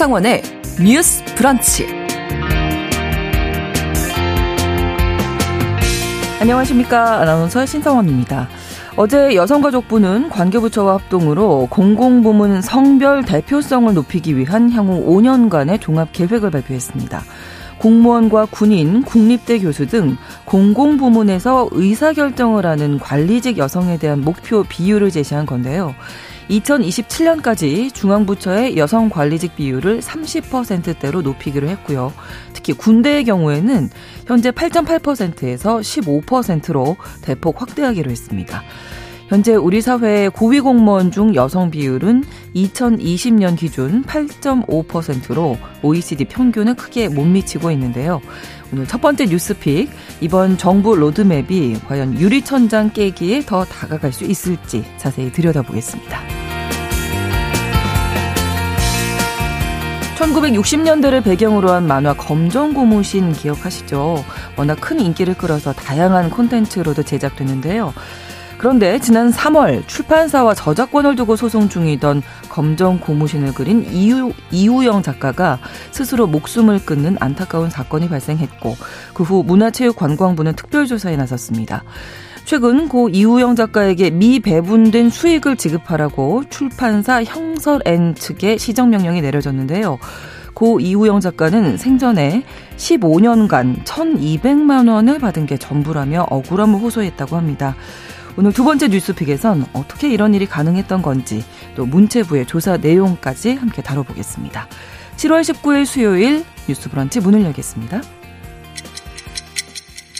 신성원의 뉴스 브런치. 안녕하십니까. 아나운서 신성원입니다. 어제 여성가족부는 관계부처와 합동으로 공공부문 성별 대표성을 높이기 위한 향후 5년간의 종합 계획을 발표했습니다. 공무원과 군인, 국립대 교수 등 공공부문에서 의사결정을 하는 관리직 여성에 대한 목표 비율을 제시한 건데요. 2027년까지 중앙부처의 여성 관리직 비율을 30%대로 높이기로 했고요. 특히 군대의 경우에는 현재 8.8%에서 15%로 대폭 확대하기로 했습니다. 현재 우리 사회의 고위 공무원 중 여성 비율은 2020년 기준 8.5%로 OECD 평균을 크게 못 미치고 있는데요. 오늘 첫 번째 뉴스픽, 이번 정부 로드맵이 과연 유리천장 깨기에 더 다가갈 수 있을지 자세히 들여다보겠습니다. 1960년대를 배경으로 한 만화 검정고무신 기억하시죠? 워낙 큰 인기를 끌어서 다양한 콘텐츠로도 제작됐는데요. 그런데 지난 3월 출판사와 저작권을 두고 소송 중이던 검정 고무신을 그린 이우, 이우영 작가가 스스로 목숨을 끊는 안타까운 사건이 발생했고 그 후 문화체육관광부는 특별조사에 나섰습니다. 최근 고 이우영 작가에게 미배분된 수익을 지급하라고 출판사 형설 N 측에 시정명령이 내려졌는데요. 고 이우영 작가는 생전에 15년간 1,200만 원을 받은 게 전부라며 억울함을 호소했다고 합니다. 오늘 두 번째 뉴스픽에선 어떻게 이런 일이 가능했던 건지 또 문체부의 조사 내용까지 함께 다뤄보겠습니다. 7월 19일 수요일 뉴스 브런치 문을 열겠습니다.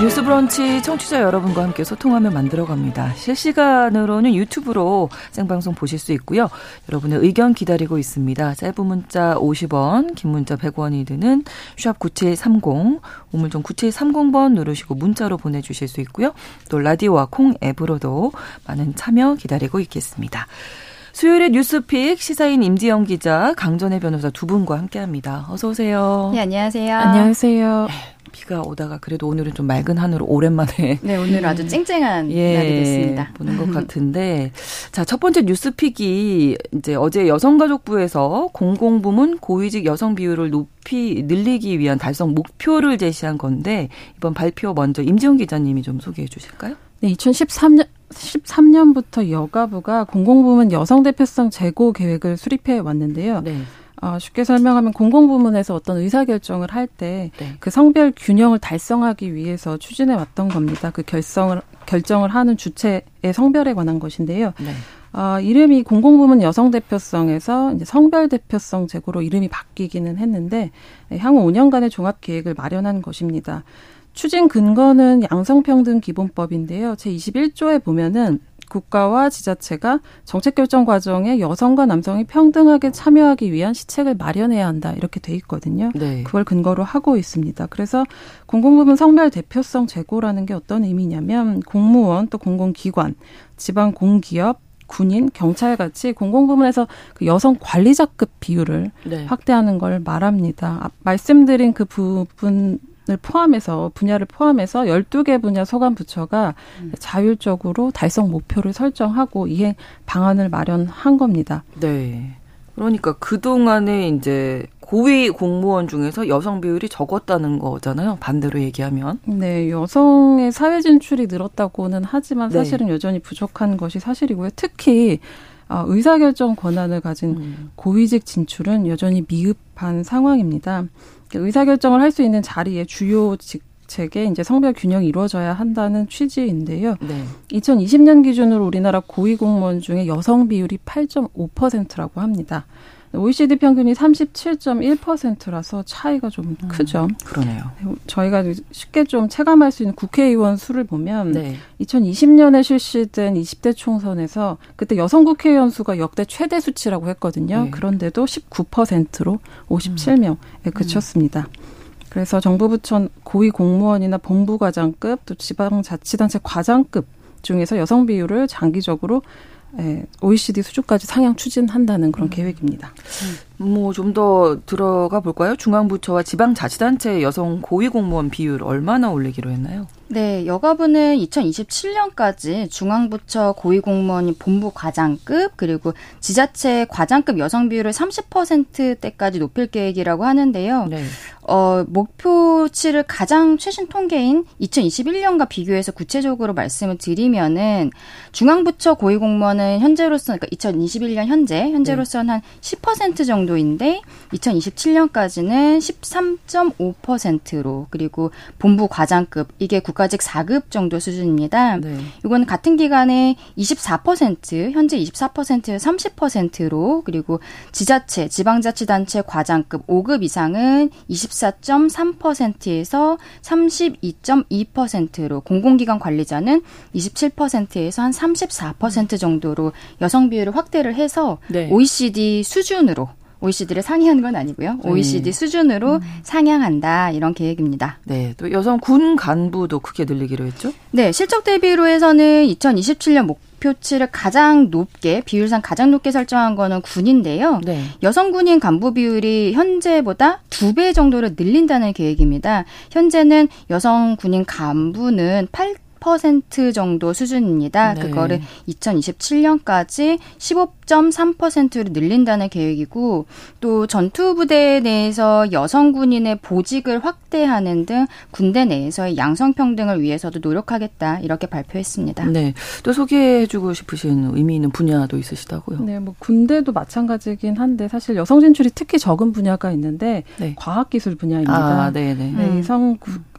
뉴스 브런치 청취자 여러분과 함께 소통하며 만들어갑니다. 실시간으로는 유튜브로 생방송 보실 수 있고요. 여러분의 의견 기다리고 있습니다. 짧은 문자 50원, 긴 문자 100원이 드는 샵 9730, 우물정 9730번 누르시고 문자로 보내주실 수 있고요. 또 라디오와 콩 앱으로도 많은 참여 기다리고 있겠습니다. 수요일의 뉴스픽 시사인 임지영 기자, 강전혜 변호사 두 분과 함께합니다. 어서 오세요. 네, 안녕하세요. 안녕하세요. 네. 비가 오다가 그래도 오늘은 좀 맑은 하늘로 오랜만에 네 오늘 아주 쨍쨍한 예, 날이 됐습니다. 보는 것 같은데 자 첫 번째 뉴스픽이 이제 어제 여성가족부에서 공공부문 고위직 여성 비율을 높이 늘리기 위한 달성 목표를 제시한 건데 이번 발표 먼저 임지훈 기자님이 좀 소개해 주실까요? 네 2013년 13년부터 여가부가 공공부문 여성 대표성 제고 계획을 수립해 왔는데요. 네. 어, 쉽게 설명하면 공공부문에서 어떤 의사결정을 할 때그 네. 그 성별 균형을 달성하기 위해서 추진해 왔던 겁니다. 그 결성을 결정을 하는 주체의 성별에 관한 것인데요. 네. 어, 이름이 공공부문 여성 대표성에서 이제 성별 대표성 제고로 이름이 바뀌기는 했는데 향후 5년간의 종합 계획을 마련한 것입니다. 추진 근거는 양성평등 기본법인데요. 제 21조에 보면은 국가와 지자체가 정책 결정 과정에 여성과 남성이 평등하게 참여하기 위한 시책을 마련해야 한다 이렇게 돼 있거든요. 네. 그걸 근거로 하고 있습니다. 그래서 공공부문 성별 대표성 제고라는 게 어떤 의미냐면 공무원 또 공공기관, 지방 공기업 군인, 경찰 같이 공공부문에서 그 여성 관리자급 비율을 네. 확대하는 걸 말합니다. 아, 말씀드린 그 부분 을 포함해서 분야를 포함해서 12개 분야 소관 부처가 음. 자율적으로 달성 목표를 설정하고 이행 방안을 마련한 겁니다. 네. 그러니까 그동안에 이제 고위 공무원 중에서 여성 비율이 적었다는 거잖아요. 반대로 얘기하면. 네, 여성의 사회 진출이 늘었다고는 하지만 네. 사실은 네. 여전히 부족한 것이 사실이고요. 특히 어, 의사결정 권한을 가진 음. 고위직 진출은 여전히 미흡한 상황입니다. 의사결정을 할 수 있는 자리에 주요 직책에 이제 성별 균형이 이루어져야 한다는 취지인데요. 네. 2020년 기준으로 우리나라 고위 공무원 중에 여성 비율이 8.5%라고 합니다. OECD 평균이 37.1%라서 차이가 좀 음, 크죠. 그러네요. 저희가 쉽게 좀 체감할 수 있는 국회의원 수를 보면 네. 2020년에 실시된 20대 총선에서 그때 여성 국회의원 수가 역대 최대 수치라고 했거든요. 네. 그런데도 19%로 57명에 음. 그쳤습니다. 그래서 정부 부처 고위 공무원이나 본부과장급 또 지방자치단체 과장급 중에서 여성 비율을 장기적으로 예, OECD 수준까지 상향 추진한다는 그런 음. 계획입니다. 뭐 좀 더 들어가 볼까요? 중앙부처와 지방자치단체 여성 고위공무원 비율 얼마나 올리기로 했나요? 네, 여가부는 2027년까지 중앙부처 고위공무원 본부 과장급 그리고 지자체 과장급 여성 비율을 30%대까지 높일 계획이라고 하는데요. 네. 어, 목표치를 가장 최신 통계인 2021년과 비교해서 구체적으로 말씀을 드리면은 중앙부처 고위공무원은 현재로서 그러니까 2021년 현재 현재로서는 네. 한10% 정도 인데 2027년까지는 13.5%로 그리고 본부 과장급 이게 국가직 4급 정도 수준입니다. 네. 이건 같은 기간에 24% 현재 24% 30%로 그리고 지자체 지방자치단체 과장급 5급 이상은 20 24.3%에서 32.2%로 공공기관 관리자는 27%에서 한 34% 정도로 여성 비율을 확대를 해서 네. OECD 수준으로 OECD를 상회하는 건 아니고요. OECD 네. 수준으로 음. 상향한다 이런 계획입니다. 네, 또 여성 군 간부도 크게 늘리기로 했죠? 네, 실적 대비로 해서는 2027년 목 목표치를 가장 높게 비율상 가장 높게 설정한 거는 군인데요. 네. 여성 군인 간부 비율이 현재보다 두 배 정도로 늘린다는 계획입니다. 현재는 여성 군인 간부는 8 10% 정도 수준입니다. 네. 그거를 2027년까지 15.3%로 늘린다는 계획이고 또 전투 부대 내에서 여성 군인의 보직을 확대하는 등 군대 내에서의 양성 평등을 위해서도 노력하겠다 이렇게 발표했습니다. 네. 또 소개해주고 싶으신 의미 있는 분야도 있으시다고요? 네, 뭐 군대도 마찬가지긴 한데 사실 여성 진출이 특히 적은 분야가 있는데 네. 과학기술 분야입니다. 아, 네, 네. 네 음.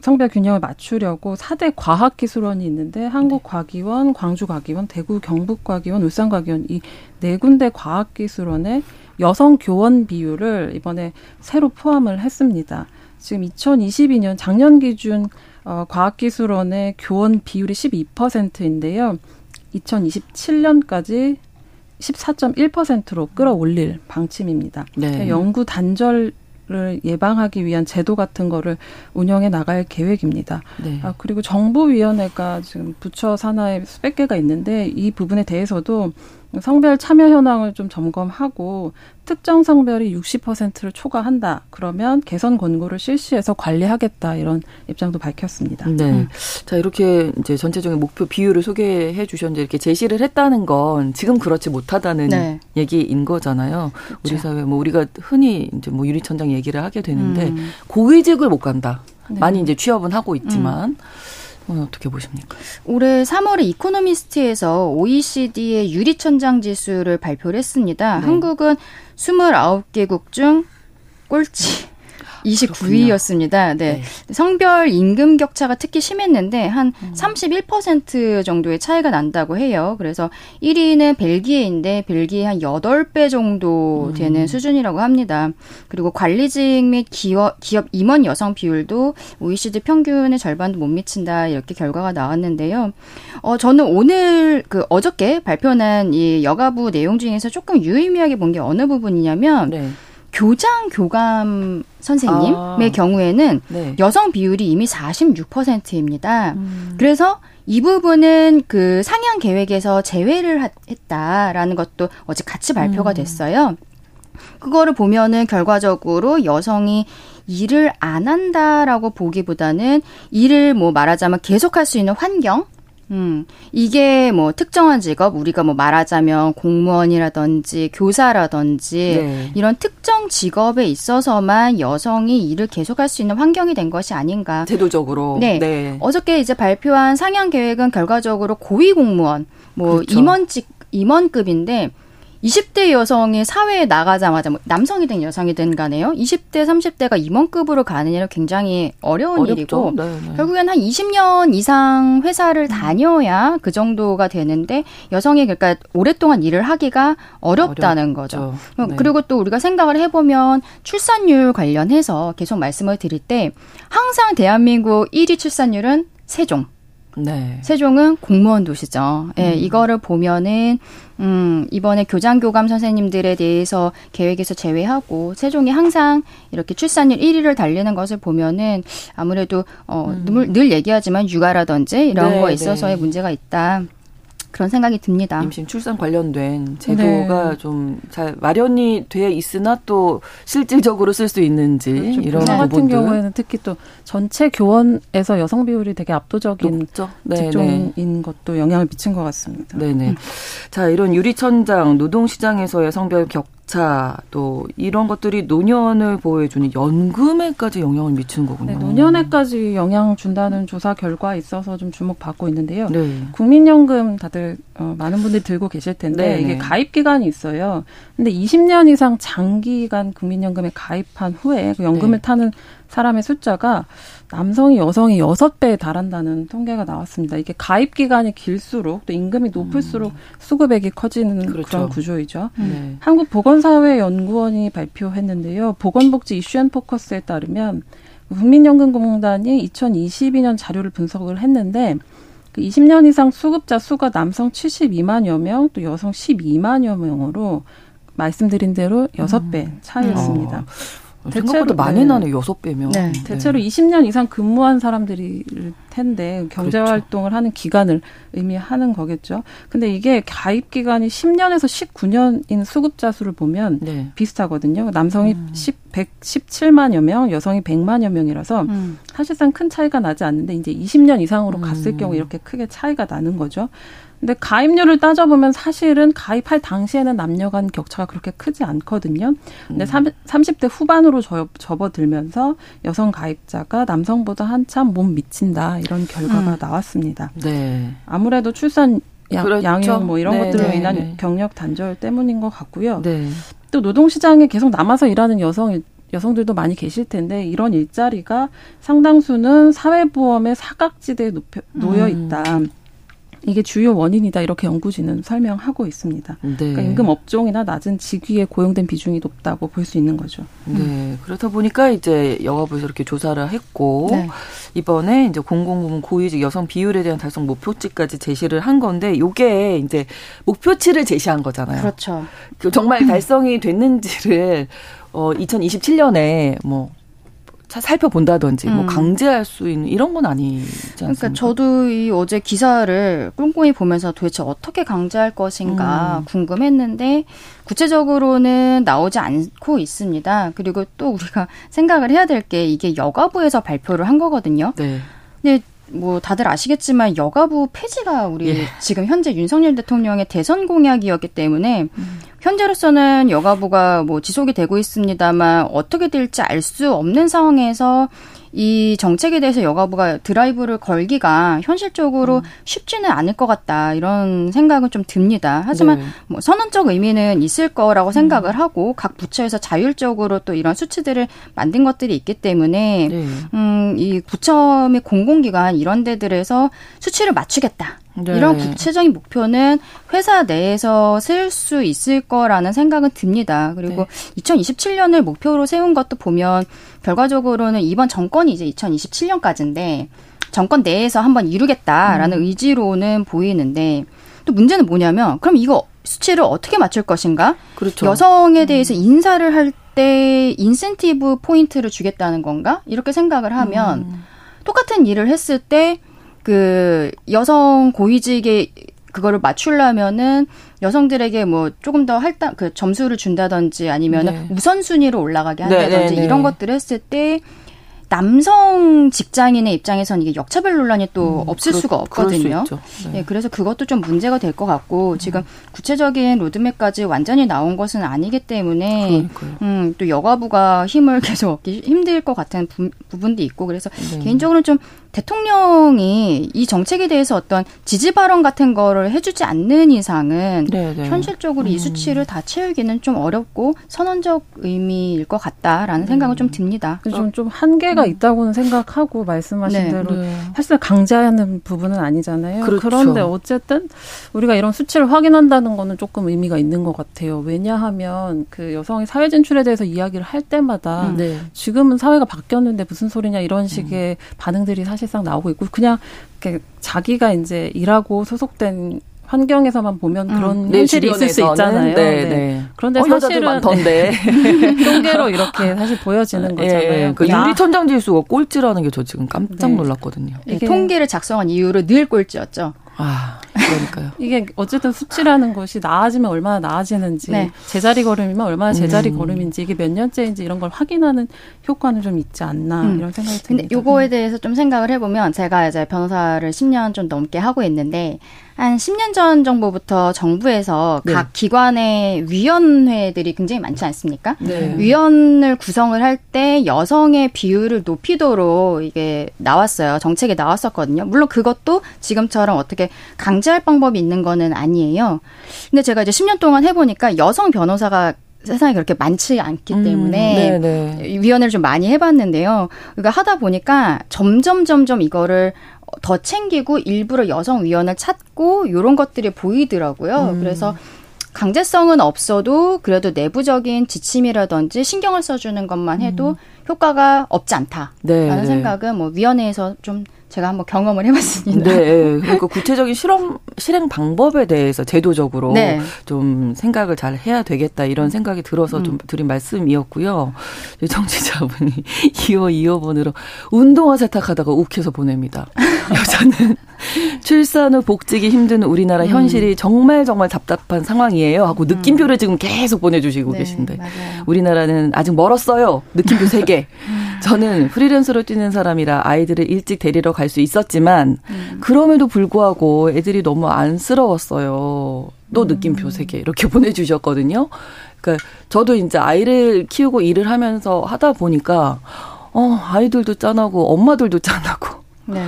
성 성별 균형을 맞추려고 4대 과학기술원이 있는데 한국과기원, 광주과기원, 대구 경북과기원, 울산과기원 이 네 군데 과학기술원의 여성 교원 비율을 이번에 새로 포함을 했습니다. 지금 2022년 작년 기준 어, 과학기술원의 교원 비율이 12%인데요. 2027년까지 14.1%로 끌어올릴 방침입니다. 네. 연구 단절 를 예방하기 위한 제도 같은 거를 운영해 나갈 계획입니다. 네. 아, 그리고 정보위원회가 지금 부처 산하에 수백 개가 있는데 이 부분에 대해서도 성별 참여 현황을 좀 점검하고 특정 성별이 60%를 초과한다. 그러면 개선 권고를 실시해서 관리하겠다. 이런 입장도 밝혔습니다. 네. 음. 자, 이렇게 이제 전체적인 목표 비율을 소개해 주셨는데 이렇게 제시를 했다는 건 지금 그렇지 못하다는 네. 얘기인 거잖아요. 그렇죠. 우리 사회 뭐 우리가 흔히 이제 뭐 유리천장 얘기를 하게 되는데 음. 고위직을 못 간다. 네. 많이 이제 취업은 하고 있지만 음. 어떻게 보십니까? 올해 3월에 이코노미스트에서 OECD의 유리천장 지수를 발표를 했습니다. 네. 한국은 29개국 중 꼴찌 29위였습니다. 네. 네. 성별 임금 격차가 특히 심했는데 한 음. 31% 정도의 차이가 난다고 해요. 그래서 1위는 벨기에인데 벨기에 한 8배 정도 되는 음. 수준이라고 합니다. 그리고 관리직 및 기업, 기업 임원 여성 비율도 OECD 평균의 절반도 못 미친다 이렇게 결과가 나왔는데요. 어, 저는 오늘 그 어저께 발표난 이 여가부 내용 중에서 조금 유의미하게 본 게 어느 부분이냐면 네. 교장 교감 선생님의 아. 경우에는 네. 여성 비율이 이미 46%입니다. 음. 그래서 이 부분은 그 상향 계획에서 제외를 했다라는 것도 어제 같이 발표가 음. 됐어요. 그거를 보면은 결과적으로 여성이 일을 안 한다라고 보기보다는 일을 뭐 말하자면 계속할 수 있는 환경 음, 이게 뭐 특정한 직업, 우리가 뭐 말하자면 공무원이라든지 교사라든지 네. 이런 특정 직업에 있어서만 여성이 일을 계속할 수 있는 환경이 된 것이 아닌가. 제도적으로. 네. 네. 어저께 이제 발표한 상향 계획은 결과적으로 고위 공무원, 뭐 그렇죠. 임원직, 임원급인데 20대 여성이 사회에 나가자마자 뭐 남성이든 여성이든 간에요. 20대, 30대가 임원급으로 가는 일은 굉장히 어려운 어렵죠. 일이고 네, 네. 결국엔 한 20년 이상 회사를 다녀야 그 정도가 되는데 여성이 그러니까 오랫동안 일을 하기가 어렵다는 어렵죠. 거죠. 네. 그리고 또 우리가 생각을 해보면 출산율 관련해서 계속 말씀을 드릴 때 항상 대한민국 1위 출산율은 세종. 네. 세종은 공무원 도시죠. 예, 네, 음. 이거를 보면은 음, 이번에 교장 교감 선생님들에 대해서 계획에서 제외하고 세종이 항상 이렇게 출산율 1위를 달리는 것을 보면은 아무래도 어, 음. 늘, 늘 얘기하지만 육아라든지 이런 네, 거에 있어서의 네. 문제가 있다. 그런 생각이 듭니다. 임신 출산 관련된 제도가 네. 좀잘 마련이 돼 있으나 또 실질적으로 쓸 수 있는지 그렇죠. 이런 부분 같은 경우에는 특히 또 전체 교원에서 여성 비율이 되게 압도적인 네, 직종인 네. 것도 영향을 미친 것 같습니다. 네네. 음. 자 이런 유리천장 노동시장에서의 성별 격 자, 또 이런 것들이 노년을 보호해주는 연금에까지 영향을 미치는 거군요. 네, 노년에까지 영향 준다는 조사 결과에 있어서 좀 주목받고 있는데요. 네. 국민연금 다들 어, 많은 분들이 들고 계실 텐데 네 이게 네. 가입 기간이 있어요. 근데 20년 이상 장기간 국민연금에 가입한 후에 그 연금을 네. 타는 사람의 숫자가 남성이 여성이 여섯 배에 달한다는 통계가 나왔습니다. 이게 가입 기간이 길수록 또 임금이 높을수록 음. 수급액이 커지는 그렇죠. 그런 구조이죠. 음. 네. 한국보건사회연구원이 발표했는데요. 보건복지 이슈앤포커스에 따르면 국민연금공단이 2022년 자료를 분석을 했는데 그 20년 이상 수급자 수가 남성 72만여 명, 또 여성 12만여 명으로 말씀드린 대로 6배 음. 차이였습니다. 음. 대체로 많이 네. 나네 여섯 배면. 네. 네. 대체로 20년 이상 근무한 사람들일 텐데 경제 그렇죠. 활동을 하는 기간을 의미하는 거겠죠. 근데 이게 가입 기간이 10년에서 19년인 수급자 수를 보면 네. 비슷하거든요. 남성이 음. 10, 117만여 명, 여성이 100만여 명이라서 음. 사실상 큰 차이가 나지 않는데 이제 20년 이상으로 갔을 음. 경우 이렇게 크게 차이가 나는 거죠. 근데 가입률을 따져보면 사실은 가입할 당시에는 남녀 간 격차가 그렇게 크지 않거든요. 근데 음. 30대 후반으로 접, 접어들면서 여성 가입자가 남성보다 한참 못 미친다 이런 결과가 음. 나왔습니다. 네. 아무래도 출산 양, 그렇죠. 양육 뭐 이런 네, 것들로 네, 인한 네. 경력 단절 때문인 것 같고요. 네. 또 노동시장에 계속 남아서 일하는 여성 여성들도 많이 계실 텐데 이런 일자리가 상당수는 사회보험의 사각지대에 놓여 있다. 음. 이게 주요 원인이다 이렇게 연구진은 설명하고 있습니다. 네. 그러니까 임금 업종이나 낮은 직위에 고용된 비중이 높다고 볼 수 있는 거죠. 네. 음. 그렇다 보니까 이제 여가부에서 이렇게 조사를 했고 네. 이번에 이제 공공부문 고위직 여성 비율에 대한 달성 목표치까지 제시를 한 건데 요게 이제 목표치를 제시한 거잖아요. 그렇죠. 그 정말 달성이 됐는지를 어 2027년에 뭐 살펴본다든지 뭐 음. 뭐 강제할 수 있는 이런 건 아니지 않습니까? 그러니까 저도 이 어제 기사를 꼼꼼히 보면서 도대체 어떻게 강제할 것인가 음. 궁금했는데 구체적으로는 나오지 않고 있습니다. 그리고 또 우리가 생각을 해야 될 게 이게 여가부에서 발표를 한 거거든요. 네. 근데 뭐 다들 아시겠지만 여가부 폐지가 우리 예. 지금 현재 윤석열 대통령의 대선 공약이었기 때문에 음. 현재로서는 여가부가 뭐 지속이 되고 있습니다만 어떻게 될지 알 수 없는 상황에서 이 정책에 대해서 여가부가 드라이브를 걸기가 현실적으로 음. 쉽지는 않을 것 같다 이런 생각은 좀 듭니다. 하지만 네. 뭐 선언적 의미는 있을 거라고 음. 생각을 하고 각 부처에서 자율적으로 또 이런 수치들을 만든 것들이 있기 때문에 네. 음이 부처 및 공공기관 이런 데들에서 수치를 맞추겠다. 네. 이런 구체적인 목표는 회사 내에서 세울 수 있을 거라는 생각은 듭니다. 그리고 네. 2027년을 목표로 세운 것도 보면 결과적으로는 이번 정권이 이제 2027년까지인데 정권 내에서 한번 이루겠다라는 음. 의지로는 보이는데 또 문제는 뭐냐면 그럼 이거 수치를 어떻게 맞출 것인가? 그렇죠. 여성에 대해서 음. 인사를 할 때 인센티브 포인트를 주겠다는 건가? 이렇게 생각을 하면 음. 똑같은 일을 했을 때 그 여성 고위직의 그거를 맞추려면은 여성들에게 뭐 조금 더 할당 그 점수를 준다든지 아니면 네. 우선순위로 올라가게 네, 한다든지 네, 네, 이런 것들을 했을 때 남성 직장인의 입장에선 이게 역차별 논란이 또 음, 없을 그러, 수가 없거든요. 네. 네. 그래서 그것도 좀 문제가 될 것 같고 지금 음. 구체적인 로드맵까지 완전히 나온 것은 아니기 때문에 음, 또 여가부가 힘을 계속 얻기 힘들 것 같은 부, 분도 있고 그래서 네. 개인적으로 좀 대통령이 이 정책에 대해서 어떤 지지 발언 같은 거를 해주지 않는 이상은 네네. 네. 현실적으로 음. 이 수치를 다 채우기는 좀 어렵고 선언적 의미일 것 같다라는 음. 생각은 좀 듭니다. 좀, 좀 한계가 음. 있다고는 생각하고 말씀하신 네. 대로 네. 사실 강제하는 부분은 아니잖아요. 그렇죠. 그런데 어쨌든 우리가 이런 수치를 확인한다는 거는 조금 의미가 있는 것 같아요. 왜냐하면 그 여성이 사회 진출에 대해서 이야기를 할 때마다 음. 네. 지금은 사회가 바뀌었는데 무슨 소리냐 이런 식의 음. 반응들이 사실 사실상 나오고 있고 그냥 자기가 이제 일하고 소속된 환경에서만 보면 음. 그런 음, 현실이 있을 수 있잖아요. 네, 네. 네. 그런데 어, 사실은 통계로 이렇게 사실 보여지는 예, 거잖아요. 예, 그 유리 천장 지수가 꼴찌라는 게 저 지금 깜짝 네. 놀랐거든요. 이 통계를 작성한 이유로 늘 꼴찌였죠. 아, 그러니까요. 이게 어쨌든 수치라는 것이 나아지면 얼마나 나아지는지, 네. 제자리 걸음이면 얼마나 제자리 음. 걸음인지, 이게 몇 년째인지 이런 걸 확인하는 효과는 좀 있지 않나, 음. 이런 생각이 듭니다. 근데 요거에 대해서 좀 생각을 해보면, 제가 이제 변호사를 10년 좀 넘게 하고 있는데, 한 10년 전 정도부터 정부에서 네. 각 기관의 위원회들이 굉장히 많지 않습니까? 네. 위원을 구성을 할 때 여성의 비율을 높이도록 이게 나왔어요. 정책에 나왔었거든요. 물론 그것도 지금처럼 어떻게 강제할 방법이 있는 거는 아니에요. 근데 제가 이제 10년 동안 해보니까 여성 변호사가 세상에 그렇게 많지 않기 음, 때문에 음, 위원회를 좀 많이 해봤는데요. 그러니까 하다 보니까 점점 점점 이거를 더 챙기고 일부러 여성 위원을 찾고 이런 것들이 보이더라고요. 음. 그래서 강제성은 없어도 그래도 내부적인 지침이라든지 신경을 써주는 것만 해도 음. 효과가 없지 않다라는 네, 생각은 뭐 위원회에서 좀 제가 한번 경험을 해봤습니다. 네, 그러니까 구체적인 실험 실행 방법에 대해서 제도적으로 네. 좀 생각을 잘 해야 되겠다 이런 생각이 들어서 좀 음. 드린 말씀이었고요. 정치자분이 2호 2호번으로 운동화 세탁하다가 욱해서 보냅니다. 여자는 출산 후 복직이 힘든 우리나라 음. 현실이 정말 정말 답답한 상황이에요 하고 느낌표를 지금 계속 보내주시고 네, 계신데 맞아요. 우리나라는 아직 멀었어요. 느낌표 3개. 저는 프리랜서로 뛰는 사람이라 아이들을 일찍 데리러 갈 수 있었지만 음. 그럼에도 불구하고 애들이 너무 안쓰러웠어요. 또 음. 느낌표 세개 이렇게 보내주셨거든요. 그러니까 저도 이제 아이를 키우고 일을 하면서 하다 보니까 어 아이들도 짠하고 엄마들도 짠하고. 네.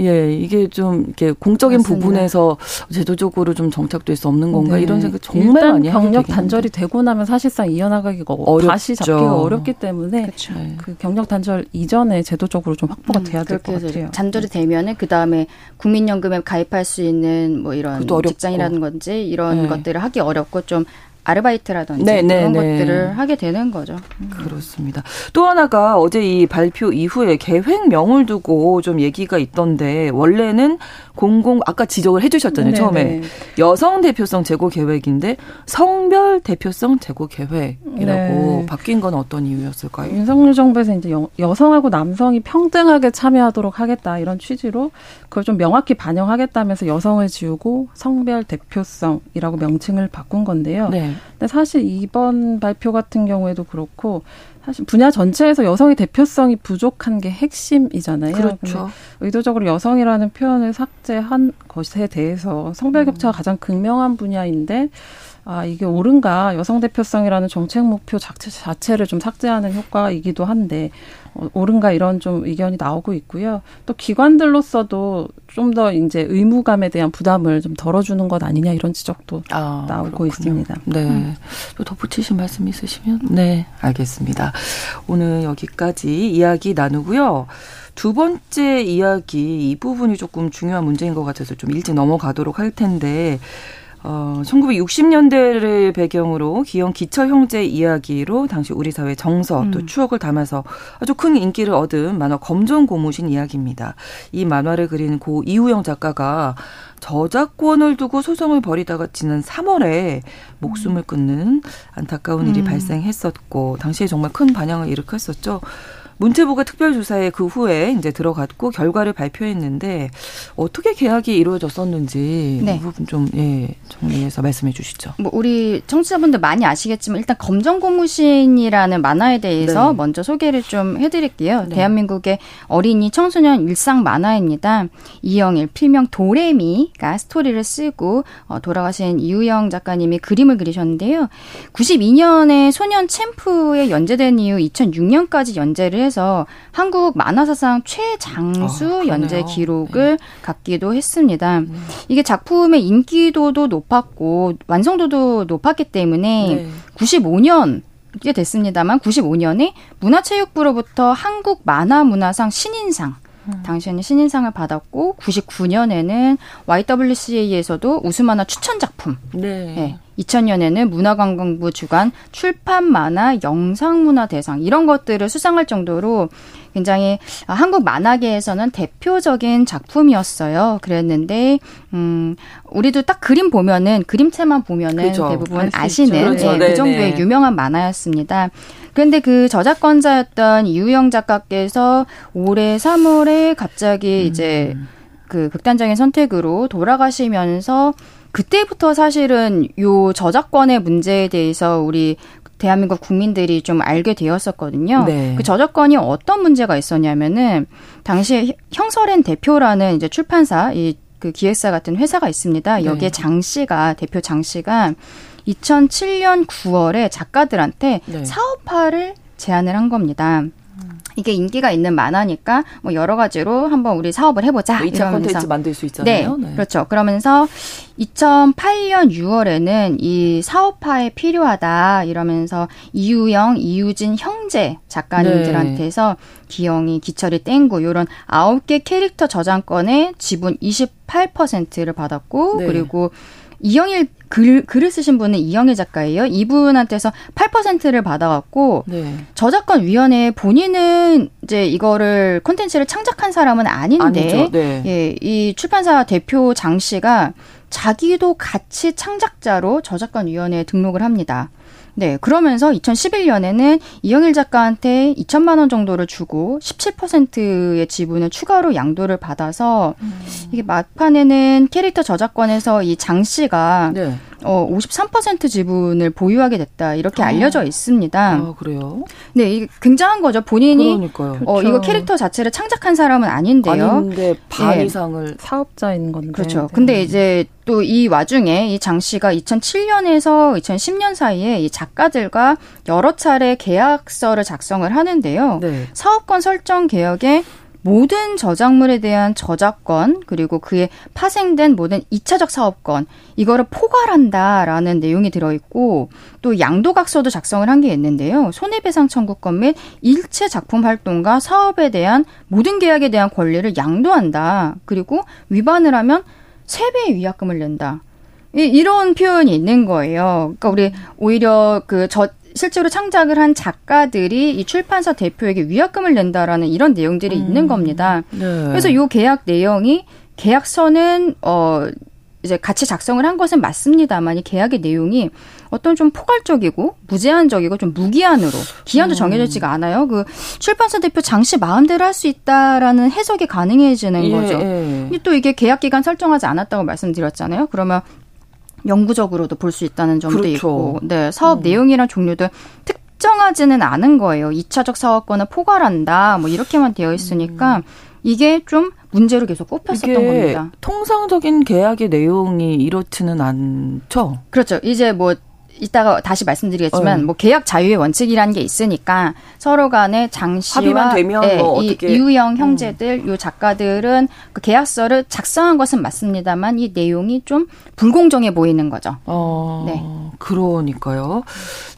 예, 이게 좀 이렇게 공적인 맞습니다. 부분에서 제도적으로 좀 정착될 수 없는 건가 네. 이런 생각 정말 많이 경력 단절이 되고 나면 사실상 이어나가기가 어렵죠. 다시 잡기가 어렵기 때문에 그렇죠. 그 경력 단절 이전에 제도적으로 좀 확보가 음, 돼야 될 것 같아요. 단절이 되면은 그 다음에 국민연금에 가입할 수 있는 뭐 이런 직장이라는 건지 이런 네. 것들을 하기 어렵고 좀 아르바이트라든지 네, 네, 그런 네. 것들을 하게 되는 거죠. 음. 그렇습니다. 또 하나가 어제 이 발표 이후에 계획명을 두고 좀 얘기가 있던데 원래는 공공 아까 지적을 해주셨잖아요 네, 처음에 네. 여성 대표성 제고 계획인데 성별 대표성 제고 계획이라고 네. 바뀐 건 어떤 이유였을까요? 윤석열 정부에서 이제 여, 성하고 남성이 평등하게 참여하도록 하겠다 이런 취지로 그걸 좀 명확히 반영하겠다면서 여성을 지우고 성별 대표성이라고 명칭을 바꾼 건데요. 네. 근데 사실 이번 발표 같은 경우에도 그렇고 사실 분야 전체에서 여성의 대표성이 부족한 게 핵심이잖아요. 그렇죠. 의도적으로 여성이라는 표현을 삭제한 것에 대해서 성별 격차가 음. 가장 극명한 분야인데 아, 이게 옳은가 여성 대표성이라는 정책 목표 자체, 자체를 좀 삭제하는 효과이기도 한데 어, 옳은가 이런 좀 의견이 나오고 있고요. 또 기관들로서도 좀 더 이제 의무감에 대한 부담을 좀 덜어주는 것 아니냐 이런 지적도 아, 나오고 그렇군요. 있습니다. 네. 음. 또 덧붙이신 말씀 있으시면 네, 알겠습니다. 오늘 여기까지 이야기 나누고요. 두 번째 이야기 이 부분이 조금 중요한 문제인 것 같아서 좀 일찍 넘어가도록 할 텐데 어, 1960년대를 배경으로 기영 기처 형제 이야기로 당시 우리 사회 정서 또 음. 추억을 담아서 아주 큰 인기를 얻은 만화 검정 고무신 이야기입니다. 이 만화를 그린 고 이우영 작가가 저작권을 두고 소송을 벌이다가 지난 3월에 목숨을 끊는 안타까운 일이 음. 발생했었고 당시에 정말 큰 반향을 일으켰었죠. 문체부가 특별조사에 그 후에 이제 들어갔고 결과를 발표했는데 어떻게 계약이 이루어졌었는지 네. 이 부분 좀 예, 정리해서 말씀해 주시죠. 뭐 우리 청취자분들 많이 아시겠지만 일단 검정 고무신이라는 만화에 대해서 네. 먼저 소개를 좀 해드릴게요. 네. 대한민국의 어린이 청소년 일상 만화입니다. 이영일 필명 도레미가 스토리를 쓰고 어, 돌아가신 이우영 작가님이 그림을 그리셨는데요. 92년에 소년 챔프에 연재된 이후 2006년까지 연재를 해서 한국 만화사상 최장수 아, 연재 기록을 네. 갖기도 했습니다. 음. 이게 작품의 인기도도 높았고 완성도도 높았기 때문에 네. 95년 꽤 됐습니다만 95년에 문화체육부로부터 한국 만화 문화상 신인상 음. 당시에는 신인상을 받았고 99년에는 YWCA에서도 우수만화 추천 작품 네. 네. 2000년에는 문화관광부 주관 출판 만화 영상 문화 대상 이런 것들을 수상할 정도로 굉장히 한국 만화계에서는 대표적인 작품이었어요. 그랬는데 음 우리도 딱 그림 보면은 그림체만 보면은 그렇죠. 대부분 아시는 그렇죠. 네, 그 정도의 유명한 만화였습니다. 그런데 그 저작권자였던 이우영 작가께서 올해 3월에 갑자기 음. 이제 그 극단적인 선택으로 돌아가시면서 그때부터 사실은 요 저작권의 문제에 대해서 우리 대한민국 국민들이 좀 알게 되었었거든요. 네. 그 저작권이 어떤 문제가 있었냐면은 당시에 형설엔 대표라는 이제 출판사 이 그 기획사 같은 회사가 있습니다. 여기에 네. 장 씨가 대표 장 씨가 2007년 9월에 작가들한테 네. 사업화를 제안을 한 겁니다. 이게 인기가 있는 만화니까 뭐 여러 가지로 한번 우리 사업을 해보자. 뭐 2차 콘텐츠 만들 수 있잖아요. 네, 네, 그렇죠. 그러면서 2008년 6월에는 이 사업화에 필요하다 이러면서 이유영, 이유진 형제 작가님들한테서 네. 기영이, 기철이 땡구 요런 9개 캐릭터 저작권의 지분 28%를 받았고 네. 그리고 이영일 글, 글을 쓰신 분은 이영애 작가예요. 이분한테서 8%를 받아갖고 네. 저작권 위원회 본인은 이제 이거를 콘텐츠를 창작한 사람은 아닌데 네. 예, 이 출판사 대표 장 씨가 자기도 같이 창작자로 저작권 위원회에 등록을 합니다. 네, 그러면서 2011년에는 이영일 작가한테 2천만 원 정도를 주고 17%의 지분을 추가로 양도를 받아서 음. 이게 막판에는 캐릭터 저작권에서 이 장 씨가 네. 어, 53% 지분을 보유하게 됐다 이렇게 아. 알려져 있습니다. 아, 그래요? 네, 이게 굉장한 거죠. 본인이 그러니까요. 어, 그렇죠. 이거 캐릭터 자체를 창작한 사람은 아닌데요. 아닌데 반 네. 이상을 사업자인 건데. 그렇죠. 네. 근데 이제 또 이 와중에 이 장 씨가 2007년에서 2010년 사이에 이 작가들과 여러 차례 계약서를 작성을 하는데요. 네. 사업권 설정 개혁에 모든 저작물에 대한 저작권 그리고 그에 파생된 모든 이차적 사업권 이거를 포괄한다라는 내용이 들어 있고 또 양도각서도 작성을 한 게 있는데요. 손해배상 청구권 및 일체 작품 활동과 사업에 대한 모든 계약에 대한 권리를 양도한다. 그리고 위반을 하면 세배의 위약금을 낸다. 이, 이런 표현이 있는 거예요. 그러니까 우리 오히려 그 저 실제로 창작을 한 작가들이 이 출판사 대표에게 위약금을 낸다라는 이런 내용들이 음. 있는 겁니다. 네. 그래서 요 계약 내용이 계약서는 어 이제 같이 작성을 한 것은 맞습니다만 이 계약의 내용이 어떤 좀 포괄적이고 무제한적이고 좀 무기한으로 기한도 음. 정해졌지가 않아요. 그 출판사 대표 장씨 마음대로 할 수 있다라는 해석이 가능해지는 예, 거죠. 예. 또 이게 계약 기간 설정하지 않았다고 말씀드렸잖아요. 그러면 영구적으로도 볼 수 있다는 점도 그렇죠. 있고, 네 사업 음. 내용이랑 종류도 특정하지는 않은 거예요. 2차적 사업권을 포괄한다, 뭐 이렇게만 되어 있으니까 음. 이게 좀 문제로 계속 꼽혔었던 겁니다. 통상적인 계약의 내용이 이렇지는 않죠. 그렇죠. 이제 뭐 이따가 다시 말씀드리겠지만 어. 뭐 계약 자유의 원칙이라는 게 있으니까 서로 간에 장 씨와 되면 네, 뭐이 이유영 음. 형제들 음. 요 작가들은 그 계약서를 작성한 것은 맞습니다만 이 내용이 좀 불공정해 보이는 거죠. 어, 네. 그러니까요.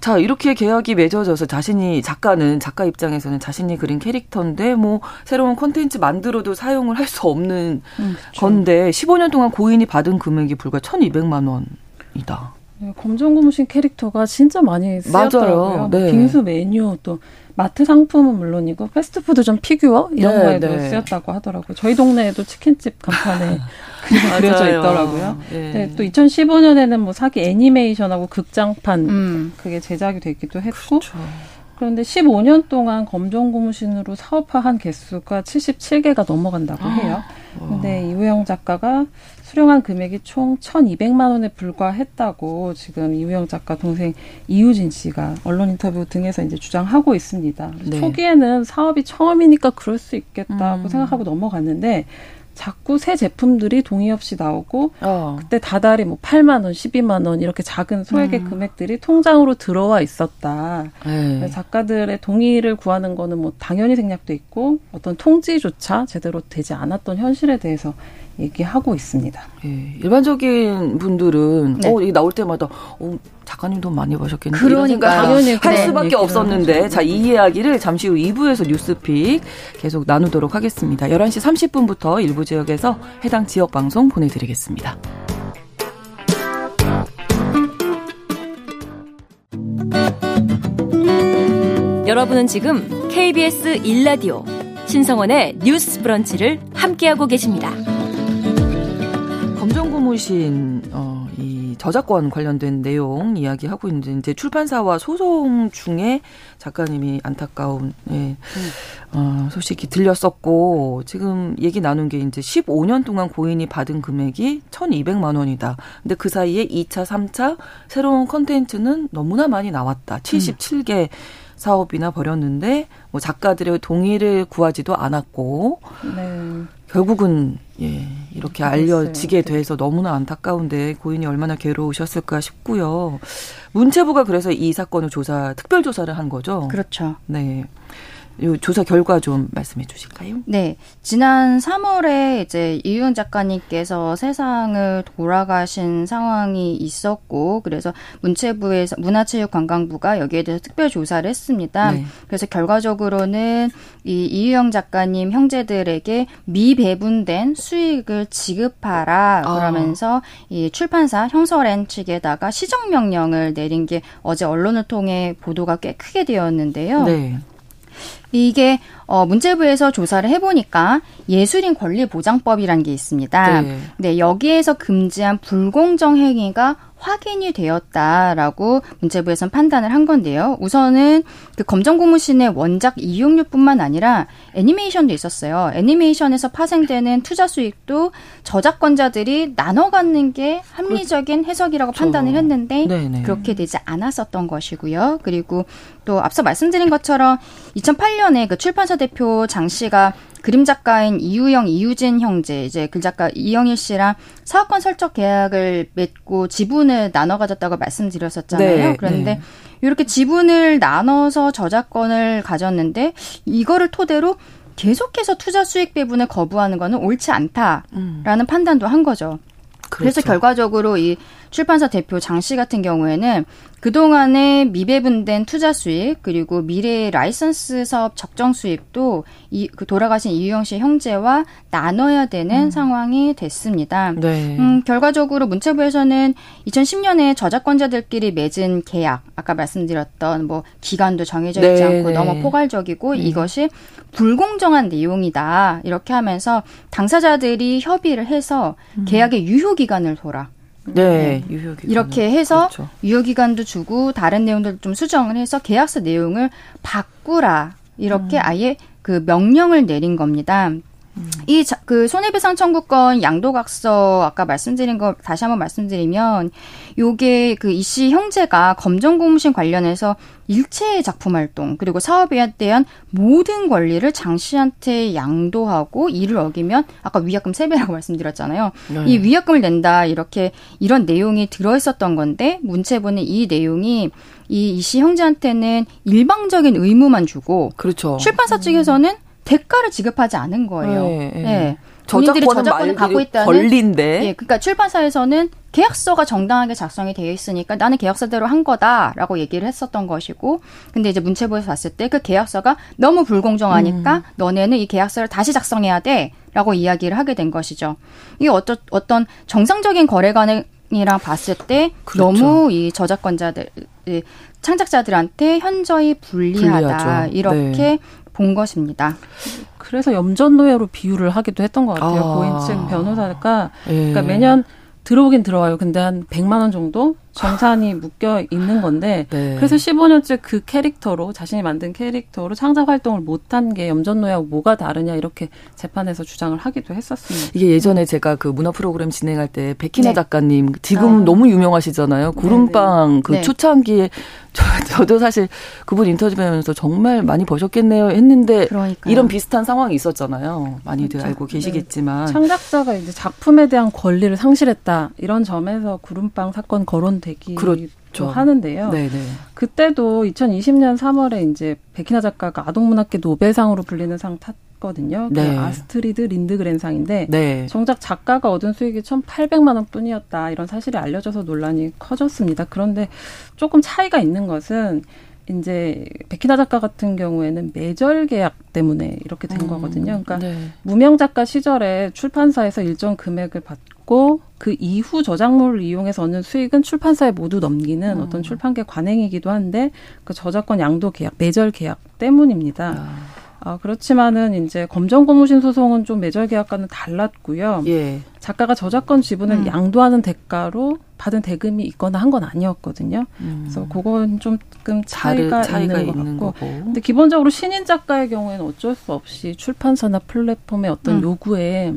자, 이렇게 계약이 맺어져서 자신이 작가는 작가 입장에서는 자신이 그린 캐릭터인데 뭐 새로운 콘텐츠 만들어도 사용을 할 수 없는 음, 그렇죠. 건데 15년 동안 고인이 받은 금액이 불과 1,200만 원이다. 네, 검정 고무신 캐릭터가 진짜 많이 쓰였더라고요. 뭐 네. 빙수 메뉴 또 마트 상품은 물론이고 패스트푸드점 피규어 이런 네, 거에도 네. 쓰였다고 하더라고요. 저희 동네에도 치킨집 간판에 그려져 있더라고요. 네. 네. 또 2015년에는 뭐 사기 애니메이션하고 극장판 음. 그게 제작이 되기도 했고 그렇죠. 그런데 15년 동안 검정 고무신으로 사업화한 개수가 77개가 넘어간다고 해요. 근데 이우영 작가가 수령한 금액이 총 1,200만 원에 불과했다고 지금 이우영 작가 동생 이유진 씨가 언론 인터뷰 등에서 이제 주장하고 있습니다. 네. 초기에는 사업이 처음이니까 그럴 수 있겠다고 음. 생각하고 넘어갔는데 자꾸 새 제품들이 동의 없이 나오고 어. 그때 다달이 뭐 8만 원, 12만 원 이렇게 작은 소액의 음. 금액들이 통장으로 들어와 있었다. 네. 작가들의 동의를 구하는 거는 뭐 당연히 생략돼 있고 어떤 통지조차 제대로 되지 않았던 현실에 대해서 얘기하고 있습니다. 예, 일반적인 분들은 네. 어 이게 나올 때마다 어 작가님 돈 많이 버셨겠네. 그러니까 당연히 할 수밖에 없었는데 자 이 이야기를 잠시 후 2부에서 뉴스픽 계속 나누도록 하겠습니다. 11시 30분부터 일부 지역에서 해당 지역 방송 보내 드리겠습니다. 여러분은 지금 KBS 1라디오 신성원의 뉴스 브런치를 함께하고 계십니다. 검정고무신 어, 이이 저작권 관련된 내용 이야기하고 있는데 이제 출판사와 소송 중에 작가님이 안타까운 예, 어, 소식이 들렸었고 지금 얘기 나눈 게 이제 15년 동안 고인이 받은 금액이 1,200만 원이다. 근데 그 사이에 2차, 3차 새로운 컨텐츠는 너무나 많이 나왔다. 77개 음. 사업이나 벌였는데 뭐 작가들의 동의를 구하지도 않았고 네. 결국은 예 이렇게 알려지게 네. 돼서 너무나 안타까운데 고인이 얼마나 괴로우셨을까 싶고요. 문체부가 그래서 이 사건을 조사 특별 조사를 한 거죠. 그렇죠. 네. 요 조사 결과 좀 말씀해 주실까요? 네. 지난 3월에 이제 이윤 작가님께서 세상을 돌아가신 상황이 있었고, 그래서 문체부에서, 문화체육관광부가 여기에 대해서 특별 조사를 했습니다. 네. 그래서 결과적으로는 이 이유영 작가님 형제들에게 미배분된 수익을 지급하라 아. 그러면서 아. 이 출판사 형서렌 측에다가 시정 명령을 내린 게 어제 언론을 통해 보도가 꽤 크게 되었는데요. 네. 이게 어 문체부에서 조사를 해보니까 예술인 권리 보장법이라는 게 있습니다. 네. 네 여기에서 금지한 불공정 행위가 확인이 되었다라고 문체부에서는 판단을 한 건데요. 우선은 그 검정 고무신의 원작 이용료뿐만 아니라 애니메이션도 있었어요. 애니메이션에서 파생되는 투자 수익도 저작권자들이 나눠 갖는 게 합리적인 해석이라고 그렇죠. 판단을 했는데 네네. 그렇게 되지 않았었던 것이고요. 그리고 또 앞서 말씀드린 것처럼 2008년에 그 출판사 대표 장 씨가 그림 작가인 이유영, 이유진 형제, 이제 글작가 이영일 씨랑 사업권 설정 계약을 맺고 지분을 나눠 가졌다고 말씀드렸었잖아요. 네, 그런데 네. 이렇게 지분을 나눠서 저작권을 가졌는데 이거를 토대로 계속해서 투자 수익 배분을 거부하는 거는 옳지 않다라는 음. 판단도 한 거죠. 그렇죠. 그래서 결과적으로 이 출판사 대표 장 씨 같은 경우에는 그동안의 미배분된 투자 수익 그리고 미래의 라이선스 사업 적정 수익도 이 그 돌아가신 이유영 씨 형제와 나눠야 되는 음. 상황이 됐습니다. 네. 음, 결과적으로 문체부에서는 2010년에 저작권자들끼리 맺은 계약 아까 말씀드렸던 뭐 기간도 정해져 있지 네, 않고 네. 너무 포괄적이고 음. 이것이 불공정한 내용이다 이렇게 하면서 당사자들이 협의를 해서 음. 계약의 유효 기간을 돌아 네, 네. 유효 기간 이렇게 해서 그렇죠. 유효 기간도 주고 다른 내용들 좀 수정을 해서 계약서 내용을 바꾸라 이렇게 음. 아예 그 명령을 내린 겁니다. 이 그 손해배상 청구권 양도각서 아까 말씀드린 거 다시 한번 말씀드리면 요게 그 이 씨 형제가 검정고무신 관련해서 일체의 작품 활동 그리고 사업에 대한 모든 권리를 장 씨한테 양도하고 이를 어기면 아까 위약금 세배라고 말씀드렸잖아요. 네. 이 위약금을 낸다 이렇게 이런 내용이 들어 있었던 건데 문체부는 이 내용이 이 이 씨 형제한테는 일방적인 의무만 주고 그렇죠. 출판사 측에서는 음. 대가를 지급하지 않은 거예요. 네. 네. 본인들이 저작권을 갖고 있다는 권리인데. 예, 그러니까 출판사에서는 계약서가 정당하게 작성이 되어 있으니까 나는 계약서대로 한 거다라고 얘기를 했었던 것이고, 근데 이제 문체부에서 봤을 때 그 계약서가 너무 불공정하니까 음. 너네는 이 계약서를 다시 작성해야 돼라고 이야기를 하게 된 것이죠. 이게 어떤 어떤 정상적인 거래관이랑 봤을 때 그렇죠. 너무 이 저작권자들 창작자들한테 현저히 불리하다 불리하죠. 이렇게 네. 본 것입니다. 그래서 염전노예로 비유를 하기도 했던 것 같아요. 아. 고인층 변호사가 예. 그러니까 매년 들어오긴 들어와요. 근데 한 100만 원 정도 정산이 묶여 있는 건데 네. 그래서 15년째 그 캐릭터로 자신이 만든 캐릭터로 창작 활동을 못한 게 염전노예하고 뭐가 다르냐 이렇게 재판에서 주장을 하기도 했었습니다. 이게 예전에 제가 그 문화 프로그램 진행할 때 백희나 네. 작가님 지금 아. 너무 유명하시잖아요. 구름빵 네, 네. 그 네. 초창기에 저, 도 사실 그분 인터뷰하면서 정말 많이 버셨겠네요 했는데 그러니까요. 이런 비슷한 상황이 있었잖아요. 많이들 그렇죠. 알고 계시겠지만 네. 창작자가 이제 작품에 대한 권리를 상실했다 이런 점에서 구름빵 사건 거론 되기 그렇죠. 하는데요. 네네. 그때도 2020년 3월에 이제 백희나 작가가 아동문학계 노벨상으로 불리는 상 탔 거든요. 그 네. 그 아스트리드 린드그렌상인데 네. 정작 작가가 얻은 수익이 1,800만 원뿐이었다 이런 사실이 알려져서 논란이 커졌습니다. 그런데 조금 차이가 있는 것은 이제 백희나 작가 같은 경우에는 매절 계약 때문에 이렇게 된 음, 거거든요. 그러니까 네. 무명 작가 시절에 출판사에서 일정 금액을 받고 그 이후 저작물을 이용해서 얻는 수익은 출판사에 모두 넘기는 음. 어떤 출판계 관행이기도 한데 그 저작권 양도 계약, 매절 계약 때문입니다. 아. 아, 그렇지만은 이제 검정 고무신 소송은 좀 매절 계약과는 달랐고요. 예. 작가가 저작권 지분을 음. 양도하는 대가로 받은 대금이 있거나 한 건 아니었거든요. 음. 그래서 그건 조금 차이가, 차이가 있는, 있는 것 같고. 거고. 근데 기본적으로 신인 작가의 경우에는 어쩔 수 없이 출판사나 플랫폼의 어떤 음. 요구에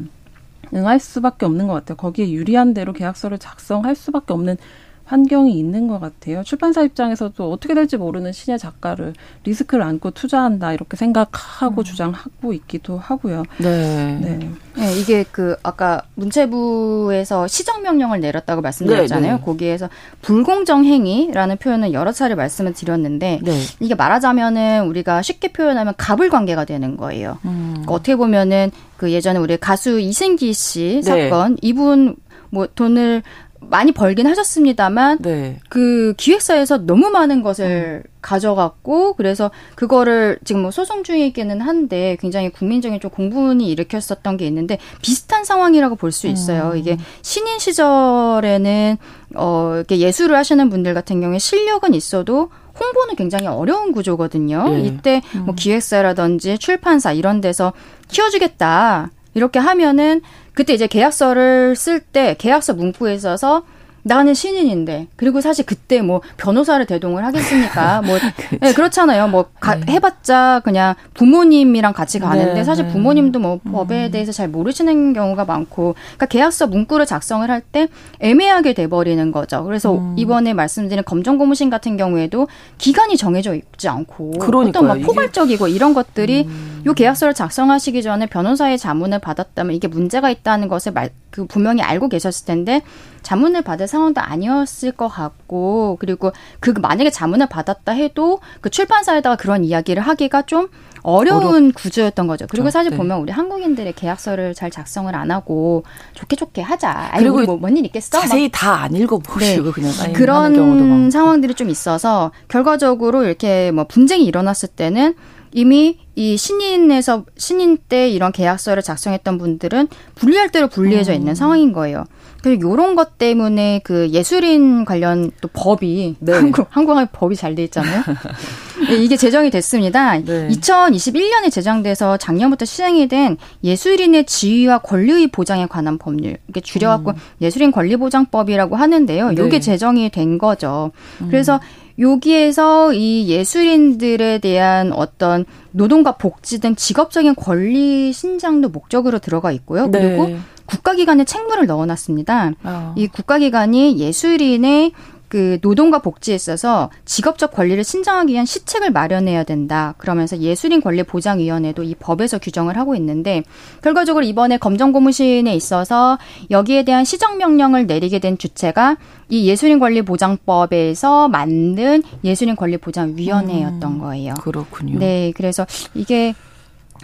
응할 수밖에 없는 것 같아요. 거기에 유리한 대로 계약서를 작성할 수밖에 없는 환경이 있는 것 같아요. 출판사 입장에서도 어떻게 될지 모르는 신예 작가를 리스크를 안고 투자한다 이렇게 생각하고 음. 주장하고 있기도 하고요. 네. 네. 네. 이게 그 아까 문체부에서 시정 명령을 내렸다고 말씀드렸잖아요. 네, 네. 거기에서 불공정 행위라는 표현은 여러 차례 말씀을 드렸는데 네. 이게 말하자면은 우리가 쉽게 표현하면 갑을 관계가 되는 거예요. 음. 그러니까 어떻게 보면은 그 예전에 우리 가수 이승기 씨 네. 사건 이분 뭐 돈을 많이 벌긴 하셨습니다만 네. 그 기획사에서 너무 많은 것을 음. 가져갔고 그래서 그거를 지금 뭐 소송 중이기는 한데 굉장히 국민적인 좀 공분이 일으켰었던 게 있는데 비슷한 상황이라고 볼 수 있어요. 음. 이게 신인 시절에는 어 이렇게 예술을 하시는 분들 같은 경우에 실력은 있어도 홍보는 굉장히 어려운 구조거든요. 네. 이때 뭐 음. 기획사라든지 출판사 이런 데서 키워주겠다 이렇게 하면은 그때 이제 계약서를 쓸 때 계약서 문구에 있어서 나는 신인인데 그리고 사실 그때 뭐 변호사를 대동을 하겠습니까? 뭐 네, 그렇잖아요. 뭐 가, 네. 해봤자 그냥 부모님이랑 같이 가는데 네, 사실 네. 부모님도 뭐 음. 법에 대해서 잘 모르시는 경우가 많고 그러니까 계약서 문구를 작성을 할 때 애매하게 돼버리는 거죠. 그래서 음. 이번에 말씀드린 검정 고무신 같은 경우에도 기간이 정해져 있지 않고 그러니까요. 어떤 막 포괄적이고 이런 것들이 음. 요 계약서를 작성하시기 전에 변호사의 자문을 받았다면 이게 문제가 있다는 것을 말, 그 분명히 알고 계셨을 텐데 자문을 받을 상황도 아니었을 것 같고 그리고 그 만약에 자문을 받았다 해도 그 출판사에다가 그런 이야기를 하기가 좀 어려운 어렵... 구조였던 거죠. 그리고 사실 네. 보면 우리 한국인들의 계약서를 잘 작성을 안 하고 좋게 좋게 하자. 그리고 뭐 뭔 일 있겠어? 자세히 다 안 읽어보시고 네. 그냥 그런 상황들이 좀 있어서 결과적으로 이렇게 뭐 분쟁이 일어났을 때는 이미 이 신인에서 신인 때 이런 계약서를 작성했던 분들은 분리할 대로 분리해져 있는 음. 상황인 거예요. 그리고 요런 것 때문에 그 예술인 관련 또 법이 네. 한국 한국의 법이 잘 돼 있잖아요. 네, 이게 제정이 됐습니다. 네. 2021년에 제정돼서 작년부터 시행이 된 예술인의 지위와 권리의 보장에 관한 법률. 이게 줄여갖고 음. 예술인 권리보장법이라고 하는데요. 이게 네. 제정이 된 거죠. 음. 그래서 여기에서 이 예술인들에 대한 어떤 노동과 복지 등 직업적인 권리 신장도 목적으로 들어가 있고요. 그리고 네. 국가기관에 책무를 넣어놨습니다. 어. 이 국가기관이 예술인의 그 노동과 복지에 있어서 직업적 권리를 신장하기 위한 시책을 마련해야 된다. 그러면서 예술인 권리 보장 위원회도 이 법에서 규정을 하고 있는데 결과적으로 이번에 검정 고무신에 있어서 여기에 대한 시정 명령을 내리게 된 주체가 이 예술인 권리 보장법에서 만든 예술인 권리 보장 위원회였던 음, 거예요. 그렇군요. 네, 그래서 이게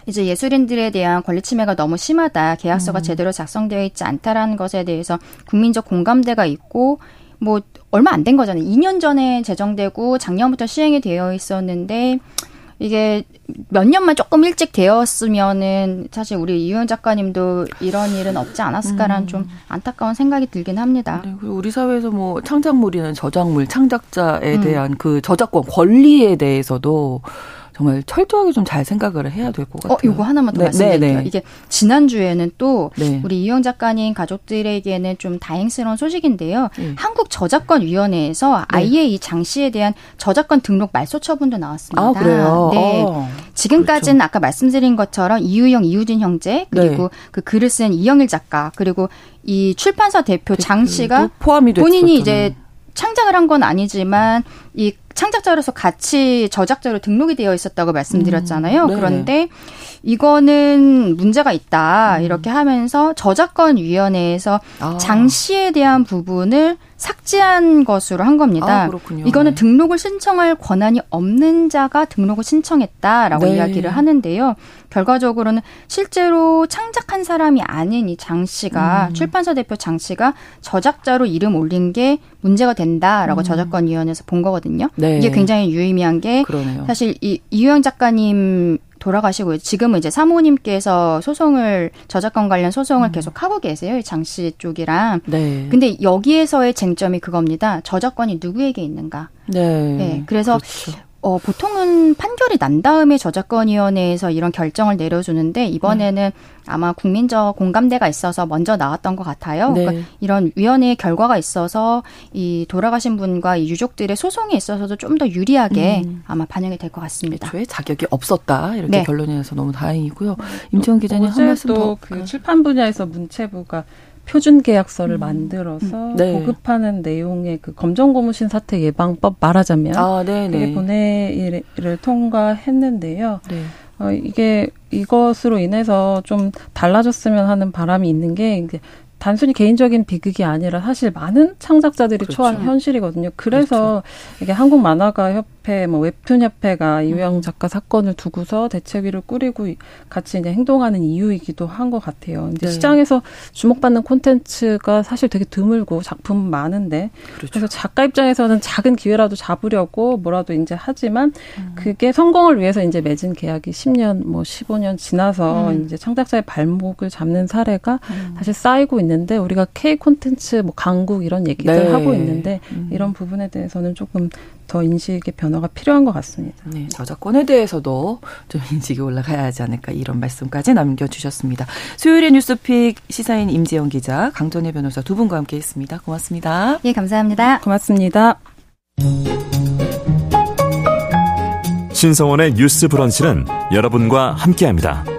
이제 예술인들에 대한 권리 침해가 너무 심하다. 계약서가 음. 제대로 작성되어 있지 않다라는 것에 대해서 국민적 공감대가 있고 뭐 얼마 안 된 거잖아요. 2년 전에 제정되고 작년부터 시행이 되어 있었는데 이게 몇 년만 조금 일찍 되었으면은 사실 우리 이효연 작가님도 이런 일은 없지 않았을까라는 음. 좀 안타까운 생각이 들긴 합니다. 네, 그리고 우리 사회에서 뭐 창작물이나 저작물, 창작자에 음. 대한 그 저작권 권리에 대해서도 정말 철저하게 좀 잘 생각을 해야 될 것 같아요. 어, 요거 하나만 더 네, 말씀드릴게요. 네, 네. 이게 지난주에는 또 네. 우리 이영 작가님 가족들에게는 좀 다행스러운 소식인데요. 네. 한국 저작권 위원회에서 네. 아예 이 장 씨에 대한 저작권 등록 말소 처분도 나왔습니다. 아, 그래요? 네. 어, 지금까지는 그렇죠. 아까 말씀드린 것처럼 이유영, 이우진 형제 그리고 그 글을 쓴 이영일 작가 그리고 이 출판사 대표 장 씨가 포함이 본인이 이제 창작을 한 건 아니지만 이 창작자로서 같이 저작자로 등록이 되어 있었다고 말씀드렸잖아요. 음, 네. 그런데 이거는 문제가 있다. 음. 이렇게 하면서 저작권 위원회에서 아. 장씨에 대한 부분을 삭제한 것으로 한 겁니다. 아, 이거는 네. 등록을 신청할 권한이 없는 자가 등록을 신청했다라고 네. 이야기를 하는데요. 결과적으로는 실제로 창작한 사람이 아닌 이 장 씨가 음. 출판사 대표 장 씨가 저작자로 이름 올린 게 문제가 된다라고 음. 저작권 위원회에서 본 거거든요. 네. 이게 굉장히 유의미한 게 그러네요. 사실 이 이유영 작가님 돌아가시고 지금은 이제 사모님께서 소송을 저작권 관련 소송을 음. 계속 하고 계세요. 장씨 쪽이랑. 네. 근데 여기에서의 쟁점이 그겁니다. 저작권이 누구에게 있는가? 네. 네. 그래서 그렇죠. 어, 보통은 판결이 난 다음에 저작권위원회에서 이런 결정을 내려주는데 이번에는 네. 아마 국민적 공감대가 있어서 먼저 나왔던 것 같아요. 네. 그러니까 이런 위원회의 결과가 있어서 이 돌아가신 분과 이 유족들의 소송에 있어서도 좀 더 유리하게 음. 아마 반영이 될 것 같습니다. 애초에 자격이 없었다 이렇게 네. 결론이 나서 너무 다행이고요. 임채원 기자님 한 말씀 더. 그 출판 분야에서 문체부가 표준 계약서를 음. 만들어서 음. 네. 보급하는 내용의 그 검정 고무신 사태 예방법 말하자면 아, 그게 본회의를 통과했는데요. 네. 어, 이게 이것으로 인해서 좀 달라졌으면 하는 바람이 있는 게 이제 단순히 개인적인 비극이 아니라 사실 많은 창작자들이 그렇죠. 처한 현실이거든요. 그래서 그렇죠. 이게 한국 만화가 협회, 뭐 웹툰 협회가 음. 작가 사건을 두고서 대책위를 꾸리고 같이 이제 행동하는 이유이기도 한 것 같아요. 이제 네. 시장에서 주목받는 콘텐츠가 사실 되게 드물고 작품 많은데 그렇죠. 그래서 작가 입장에서는 작은 기회라도 잡으려고 뭐라도 이제 하지만 음. 그게 성공을 위해서 이제 맺은 계약이 10년, 뭐 15년 지나서 음. 이제 창작자의 발목을 잡는 사례가 음. 사실 쌓이고 있는. 있는데 우리가 K 콘텐츠 뭐 강국 이런 얘기들 네. 하고 있는데 음. 이런 부분에 대해서는 조금 더 인식의 변화가 필요한 것 같습니다. 네, 저작권에 대해서도 좀 인식이 올라가야 하지 않을까 이런 말씀까지 남겨주셨습니다. 수요일의 뉴스픽 시사인 임지영 기자, 강전혜 변호사 두 분과 함께했습니다. 고맙습니다. 예, 감사합니다. 고맙습니다. 신성원의 뉴스 브런치는 여러분과 함께합니다.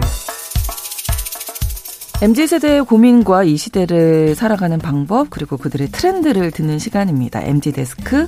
MZ세대의 고민과 이 시대를 살아가는 방법 그리고 그들의 트렌드를 듣는 시간입니다. MZ데스크.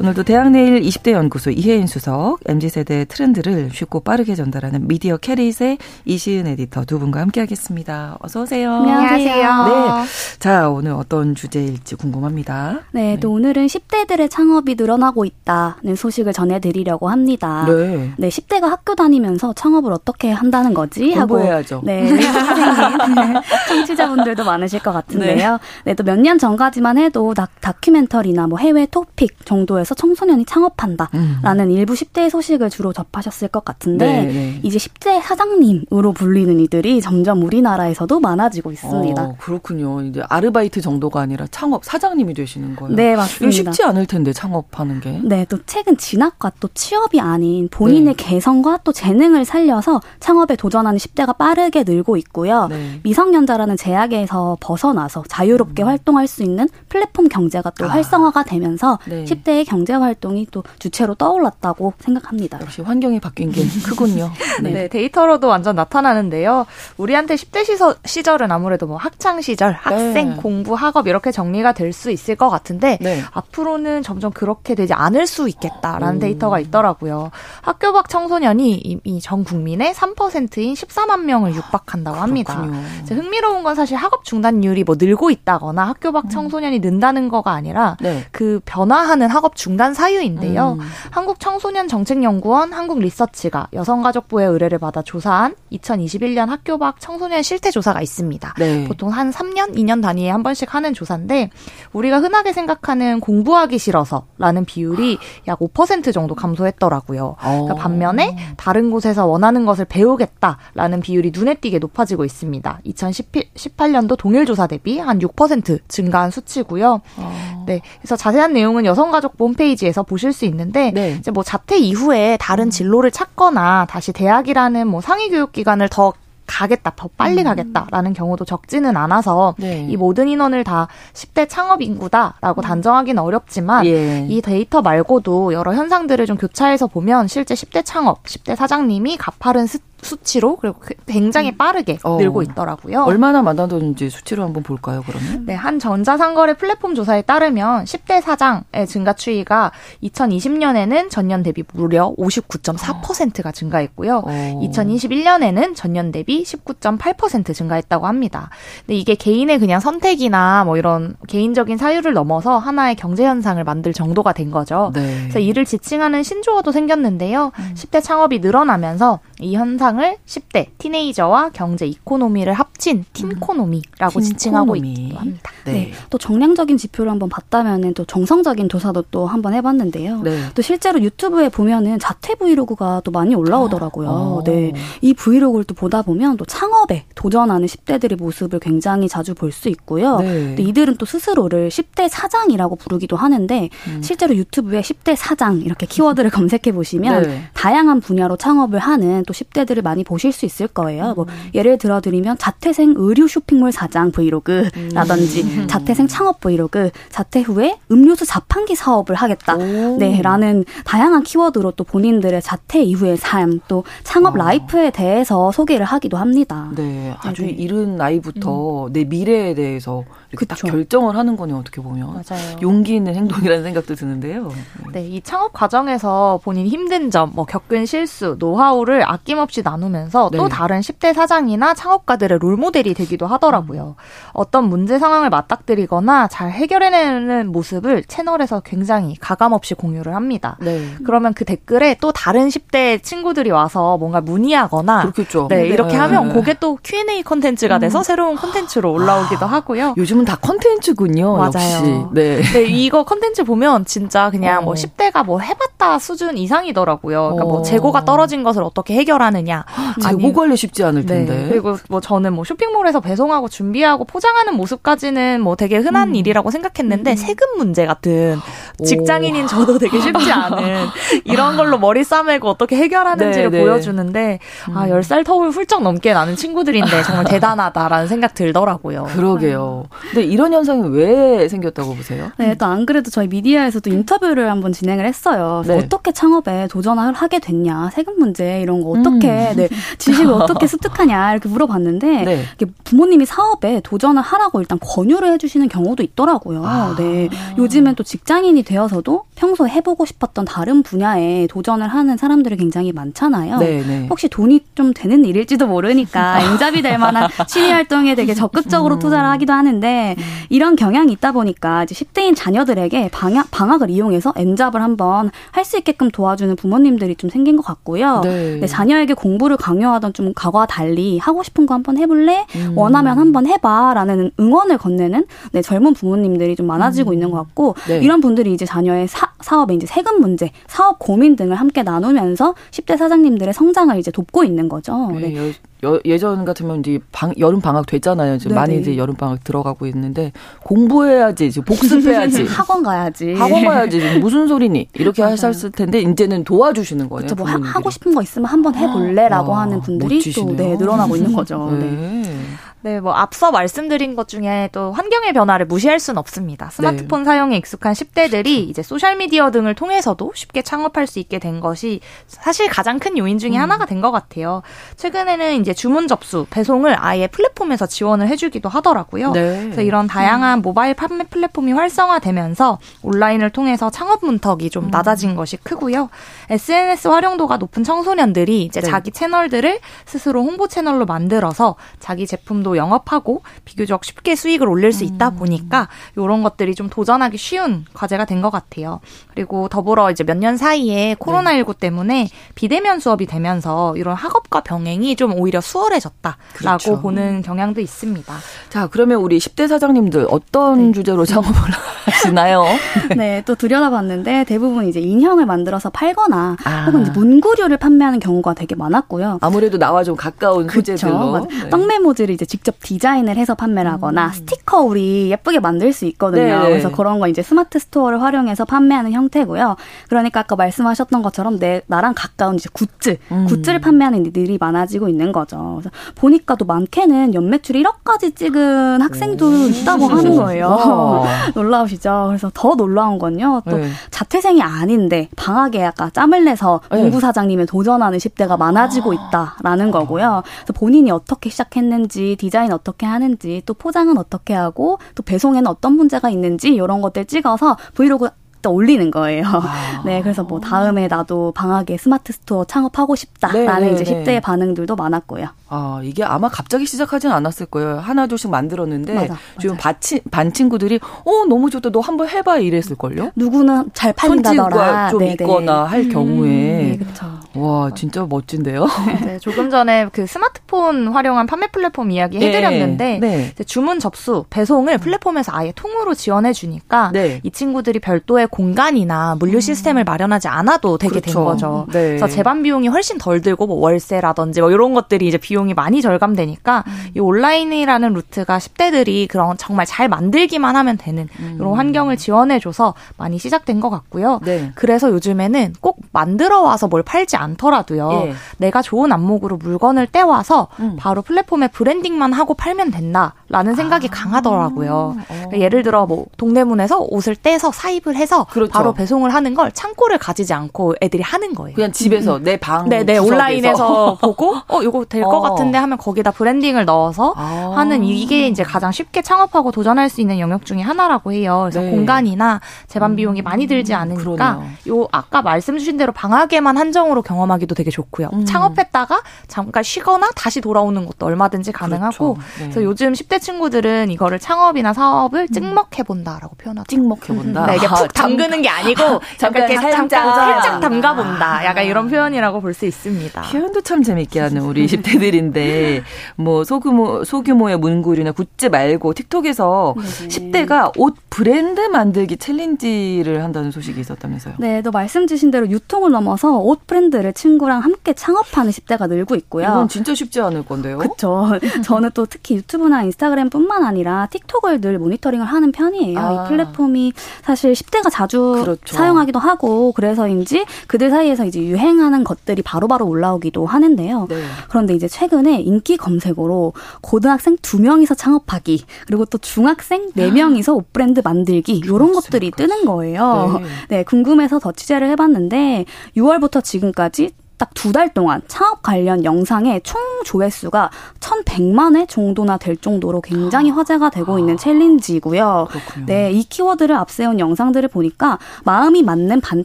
오늘도 대학내일 20대 연구소 이혜인 수석, MZ세대의 트렌드를 쉽고 빠르게 전달하는 미디어 캐릿의 이시은 에디터 두 분과 함께하겠습니다. 어서 오세요. 안녕하세요. 네. 자, 오늘 어떤 주제일지 궁금합니다. 네, 네. 또 오늘은 10대들의 창업이 늘어나고 있다는 소식을 전해드리려고 합니다. 네. 네, 10대가 학교 다니면서 창업을 어떻게 한다는 거지? 하고. 공부해야죠. 네, 선생님. 청취자분들도 많으실 것 같은데요. 네, 네 또 몇 년 전까지만 해도 다, 다큐멘터리나 뭐 해외 토픽 정도에서 청소년이 창업한다라는 음. 일부 10대의 소식을 주로 접하셨을 것 같은데 네, 네. 이제 10대 사장님으로 불리는 이들이 점점 우리나라에서도 많아지고 있습니다. 어, 그렇군요. 이제 아르바이트 정도가 아니라 창업 사장님이 되시는 거예요. 네, 맞습니다. 쉽지 않을 텐데 창업하는 게. 네, 또 최근 진학과 또 취업이 아닌 본인의 네. 개성과 또 재능을 살려서 창업에 도전하는 10대가 빠르게 늘고 있고요. 네. 미성 미성년자라는 제약에서 벗어나서 자유롭게 음. 활동할 수 있는 플랫폼 경제가 또 아. 활성화가 되면서 네. 10대의 경제 활동이 또 주체로 떠올랐다고 생각합니다. 역시 환경이 바뀐 게 크군요. 네. 네. 데이터로도 완전 나타나는데요. 우리한테 10대 시서, 시절은 아무래도 뭐 학창 시절, 네. 학생, 네. 공부, 학업 이렇게 정리가 될 수 있을 것 같은데 네. 앞으로는 점점 그렇게 되지 않을 수 있겠다라는 오. 데이터가 있더라고요. 학교 밖 청소년이 이미 전 국민의 3%인 14만 명을 육박한다고 합니다. 흥미로운 건 사실 학업 중단율이 뭐 늘고 있다거나 학교 밖 음. 청소년이 는다는 거가 아니라 네. 그 변화하는 학업 중단 사유인데요. 음. 한국 청소년 정책연구원 한국 리서치가 여성가족부의 의뢰를 받아 조사한 2021년 학교 밖 청소년 실태 조사가 있습니다. 네. 보통 한 3년, 2년 단위에 한 번씩 하는 조사인데 우리가 흔하게 생각하는 공부하기 싫어서라는 비율이 약 5% 정도 감소했더라고요. 그러니까 어. 반면에 다른 곳에서 원하는 것을 배우겠다라는 비율이 눈에 띄게 높아지고 있습니다. 2018년도 동일 조사 대비 한 6% 증가한 수치고요. 어. 네. 그래서 자세한 내용은 여성가족부 홈페이지에서 보실 수 있는데 네. 이제 뭐 자퇴 이후에 다른 음. 진로를 찾거나 다시 대학이라는 뭐 상위 교육 기관을 더 가겠다, 더 빨리 음. 가겠다라는 경우도 적지는 않아서 네. 이 모든 인원을 다 10대 창업 인구다라고 음. 단정하기는 어렵지만 예. 이 데이터 말고도 여러 현상들을 좀 교차해서 보면 실제 10대 창업, 10대 사장님이 가파른 스, 수치로 그리고 그 굉장히 음. 빠르게 어. 늘고 있더라고요. 얼마나 많아졌는지 수치로 한번 볼까요, 그러면? 네, 한 전자상거래 플랫폼 조사에 따르면 10대 사장의 증가 추이가 2020년에는 전년 대비 무려 59.4%가 증가했고요. 어. 2021년에는 전년 대비 19.8% 증가했다고 합니다. 근데 이게 개인의 그냥 선택이나 뭐 이런 개인적인 사유를 넘어서 하나의 경제 현상을 만들 정도가 된 거죠. 네. 그래서 이를 지칭하는 신조어도 생겼는데요. 음. 10대 창업이 늘어나면서 이 현상 을 10대 teenager와 경제 economy를 합친 teenconomy라고 음. 지칭하고 있기도 합니다. 네. 네. 또 정량적인 지표를 한번 봤다면은 또 정성적인 조사도 또 한번 해봤는데요. 네. 또 실제로 유튜브에 보면은 자퇴 브이로그가 또 많이 올라오더라고요. 어. 네. 이 브이로그를 또 보다 보면 또 창업에 도전하는 10대들의 모습을 굉장히 자주 볼 수 있고요. 네. 이들은 또 스스로를 10대 사장이라고 부르기도 하는데 음. 실제로 유튜브에 10대 사장 이렇게 키워드를 검색해 보시면 네. 다양한 분야로 창업을 하는 또 10대들을 많이 보실 수 있을 거예요. 뭐 음. 뭐 예를 들어 드리면 자퇴생 의류 쇼핑몰 사장 브이로그라든지 음. 자퇴생 창업 브이로그, 자퇴 후에 음료수 자판기 사업을 하겠다. 네, 라는 다양한 키워드로 또 본인들의 자퇴 이후의 삶, 또 창업 어. life에 대해서 소개를 하기도 합니다. 네, 아주 네. 이른 나이부터 음. 내 미래에 대해서 이렇게 딱 결정을 하는 거네요, 어떻게 보면. 맞아요. 용기 있는 행동이라는 생각도 드는데요. 네, 이 창업 과정에서 본인 힘든 점, 뭐 겪은 실수, 노하우를 아낌없이 나누면서 네. 또 다른 10대 사장이나 창업가들의 롤모델이 되기도 하더라고요. 음. 어떤 문제 상황을 맞닥뜨리거나 잘 해결해내는 모습을 채널에서 굉장히 가감없이 공유를 합니다. 네. 그러면 그 댓글에 또 다른 10대 친구들이 와서 뭔가 문의하거나 그렇겠죠. 네, 이렇게 네. 하면 그게 또 Q&A 콘텐츠가 돼서 음. 새로운 콘텐츠로 올라오기도 하고요. 요즘은 다 콘텐츠군요. 맞아요. 역시. 네. 네, 이거 콘텐츠 보면 진짜 그냥 뭐 어. 뭐 10대가 뭐 해봤다 수준 이상이더라고요. 그러니까 뭐 어. 재고가 떨어진 것을 어떻게 해결하느냐. 재고 관리 쉽지 않을 네. 텐데. 네. 그리고 뭐 저는 뭐 쇼핑몰에서 배송하고 준비하고 포장하는 모습까지는 뭐 되게 흔한 음. 일이라고 생각했는데 음. 세금 문제 같은 직장인인 저도 되게 쉽지 않은 이런 걸로 머리 싸매고 어떻게 해결하는지를 네, 네. 보여주는데 아, 10살 음. 터울 훌쩍 넘게 나는 친구들인데 정말 대단하다라는 생각 들더라고요. 그러게요. 근데 이런 현상이 왜 생겼다고 보세요? 네, 또안 그래도 저희 미디어에서도 인터뷰를 한번 진행을 했어요. 네. 어떻게 창업에 도전을 하게 됐냐, 세금 문제 이런 거 어떻게, 음. 네, 지식을 어떻게 습득하냐 이렇게 물어봤는데 네. 부모님이 사업에 도전을 하라고 일단 권유를 해주시는 경우도 있더라고요. 아. 네, 요즘엔 또 직장인이 되어서도 평소 해보고 싶었던 다른 분야에 도전을 하는 사람들이 굉장히 많잖아요. 네, 네. 혹시 돈이 좀 되는 일일지도 모르니까 인잡이 될 만한 취미 활동에 되게 적극적으로 음. 투자를 하기도 하는데 음. 이런 경향이 있다 보니까 이제 10대인 자녀들에게 방학, 방학을 이용해서 엔잡을 한번 할 수 있게끔 도와주는 부모님들이 좀 생긴 것 같고요. 네. 네, 자녀에게 공 부를 강요하던 좀 과거와 달리 하고 싶은 거 한번 해볼래? 음. 원하면 한번 해봐라는 응원을 건네는 네, 젊은 부모님들이 좀 많아지고 음. 있는 것 같고 네. 이런 분들이 이제 자녀의 사, 사업의 이제 세금 문제, 사업 고민 등을 함께 나누면서 10대 사장님들의 성장을 이제 돕고 있는 거죠. 네. 네. 여, 예전 같으면 이제 방, 여름 방학 됐잖아요. 지금 많이 이제 여름 방학 들어가고 있는데 공부해야지, 이제 복습해야지, 학원 가야지, 학원 가야지. 무슨 소리니? 이렇게 하셨을 텐데 이제는 도와주시는 거예요. 그렇죠. 뭐 하, 고 싶은 거 있으면 한번 해볼래라고 아, 하는 분들이 멋지시네요. 또 네, 늘어나고 있는 거죠. 네. 네. 네, 뭐 앞서 말씀드린 것 중에 또 환경의 변화를 무시할 수는 없습니다. 스마트폰 네. 사용에 익숙한 10대들이 그렇죠. 이제 소셜 미디어 등을 통해서도 쉽게 창업할 수 있게 된 것이 사실 가장 큰 요인 중에 음. 하나가 된 것 같아요. 최근에는 이제 주문 접수, 배송을 아예 플랫폼에서 지원을 해 주기도 하더라고요. 네. 그래서 이런 다양한 모바일 판매 플랫폼이 활성화되면서 온라인을 통해서 창업 문턱이 좀 음. 낮아진 것이 크고요. SNS 활용도가 높은 청소년들이 이제 네. 자기 채널들을 스스로 홍보 채널로 만들어서 자기 제품도 영업하고 비교적 쉽게 수익을 올릴 수 있다 음. 보니까 이런 것들이 좀 도전하기 쉬운 과제가 된 것 같아요. 그리고 더불어 이제 몇 년 사이에 코로나19 네. 때문에 비대면 수업이 되면서 이런 학업과 병행이 좀 오히려 수월해졌다라고 그렇죠. 보는 경향도 있습니다. 자, 그러면 우리 10대 사장님들 어떤 네. 주제로 창업을 하시나요? 네. 네, 또 들여다봤는데 대부분 이제 인형을 만들어서 팔거나 아. 혹은 문구류를 판매하는 경우가 되게 많았고요. 아무래도 나와 좀 가까운 그쵸? 소재들로. 네. 떡메모지를 이제 직접 디자인을 해서 판매를 하거나 음. 스티커 우리 예쁘게 만들 수 있거든요. 네. 그래서 그런 거 이제 스마트 스토어를 활용해서 판매하는 형태고요. 그러니까 아까 말씀하셨던 것처럼 내 나랑 가까운 이제 굿즈, 음. 굿즈를 판매하는 일들이 많아지고 있는 거죠. 그래서 보니까 또 많게는 연매출 1억까지 찍은 학생도 오. 있다고 하는 거예요. 놀라우시죠? 그래서 더 놀라운 건요. 또 네. 자퇴생이 아닌데 방학에 아까 짬을 내서 네. 공부 사장님에 도전하는 10대가 많아지고 있다라는 거고요. 그래서 본인이 어떻게 시작했는지 디자인 어떻게 하는지 또 포장은 어떻게 하고 또 배송에는 어떤 문제가 있는지 이런 것들 찍어서 브이로그 또 올리는 거예요. 아. 네, 그래서 뭐 다음에 나도 방학에 스마트 스토어 창업하고 싶다라는 네, 네 이제 10대의 반응들도 많았고요. 아, 이게 아마 갑자기 시작하진 않았을 거예요. 하나, 둘씩 만들었는데, 맞아, 지금 반, 반 친구들이, 어, 너무 좋다. 너 한번 해봐. 이랬을걸요? 누구는 잘 팔린다더라. 좀 네네. 있거나 할 음, 경우에. 네, 그렇죠. 와, 진짜 멋진데요? 네, 조금 전에 그 스마트폰 활용한 판매 플랫폼 이야기 네, 해드렸는데, 네, 네. 주문 접수, 배송을 플랫폼에서 아예 통으로 지원해 주니까, 네. 이 친구들이 별도의 공간이나 물류 음. 시스템을 마련하지 않아도 되게 그렇죠. 된 거죠. 네. 그래서 제반 비용이 훨씬 덜 들고, 뭐 월세라든지 뭐 이런 것들이 이제 비용 비용이 많이 절감되니까 음. 이 온라인이라는 루트가 10대들이 그런 정말 잘 만들기만 하면 되는 음. 이런 환경을 지원해줘서 많이 시작된 것 같고요. 네. 그래서 요즘에는 꼭 만들어 와서 뭘 팔지 않더라도요. 예. 내가 좋은 안목으로 물건을 떼와서 음. 바로 플랫폼에 브랜딩만 하고 팔면 된다 라는 생각이 아. 강하더라고요. 그러니까 예를 들어 뭐 동대문에서 옷을 떼서 사입을 해서 그렇죠. 바로 배송을 하는 걸 창고를 가지지 않고 애들이 하는 거예요. 그냥 집에서 내 방, 네, 네 온라인에서 보고 어 이거 될것 어. 같은데 하면 거기다 브랜딩을 넣어서 아. 하는 이게 이제 가장 쉽게 창업하고 도전할 수 있는 영역 중에 하나라고 해요. 그래서 네. 공간이나 제반 비용이 음. 많이 들지 않으니까 그러네요. 요 아까 말씀 주신 대로 방학에만 한정으로 경험하기도 되게 좋고요. 음. 창업했다가 잠깐 쉬거나 다시 돌아오는 것도 얼마든지 가능하고 그렇죠. 네. 그래서 요즘 10대 친구들은 이거를 창업이나 사업을 음. 찍먹해 본다라고 표현하죠. 찍먹해 본다. 네, 이게 푹 담그는 게 아니고 잠깐 이렇게 살짝 살짝 담가 본다. 약간 이런 표현이라고 볼 수 있습니다. 표현도 참 재밌게 하는 우리 10대들이 인데 뭐 소규모 소규모의 문구류나 굿즈 말고 틱톡에서 네. 10대가 옷 브랜드 만들기 챌린지를 한다는 소식이 있었다면서요. 네, 또 말씀 주신 대로 유통을 넘어서 옷 브랜드를 친구랑 함께 창업하는 10대가 늘고 있고요. 이건 진짜 쉽지 않을 건데요. 그렇죠. 저는 또 특히 유튜브나 인스타 그램뿐만 아니라 틱톡을 늘 모니터링을 하는 편이에요. 아. 이 플랫폼이 사실 10대가 자주 그렇죠. 사용하기도 하고 그래서인지 그들 사이에서 이제 유행하는 것들이 바로바로 바로 올라오기도 하는데요. 네. 그런데 이제 최근 최근에 인기 검색어로 고등학생 두명이서 창업하기, 그리고 또 중학생 네명이서 옷 브랜드 만들기, 요런 것들이 뜨는 거예요. 네. 네, 궁금해서 더 취재를 해봤는데, 6월부터 지금까지 딱 두 달 동안 창업 관련 영상의 총 조회수가 1,100만 회 정도나 될 정도로 굉장히 아. 화제가 되고 있는 챌린지고요. 그렇군요. 네, 이 키워드를 앞세운 영상들을 보니까 마음이 맞는 반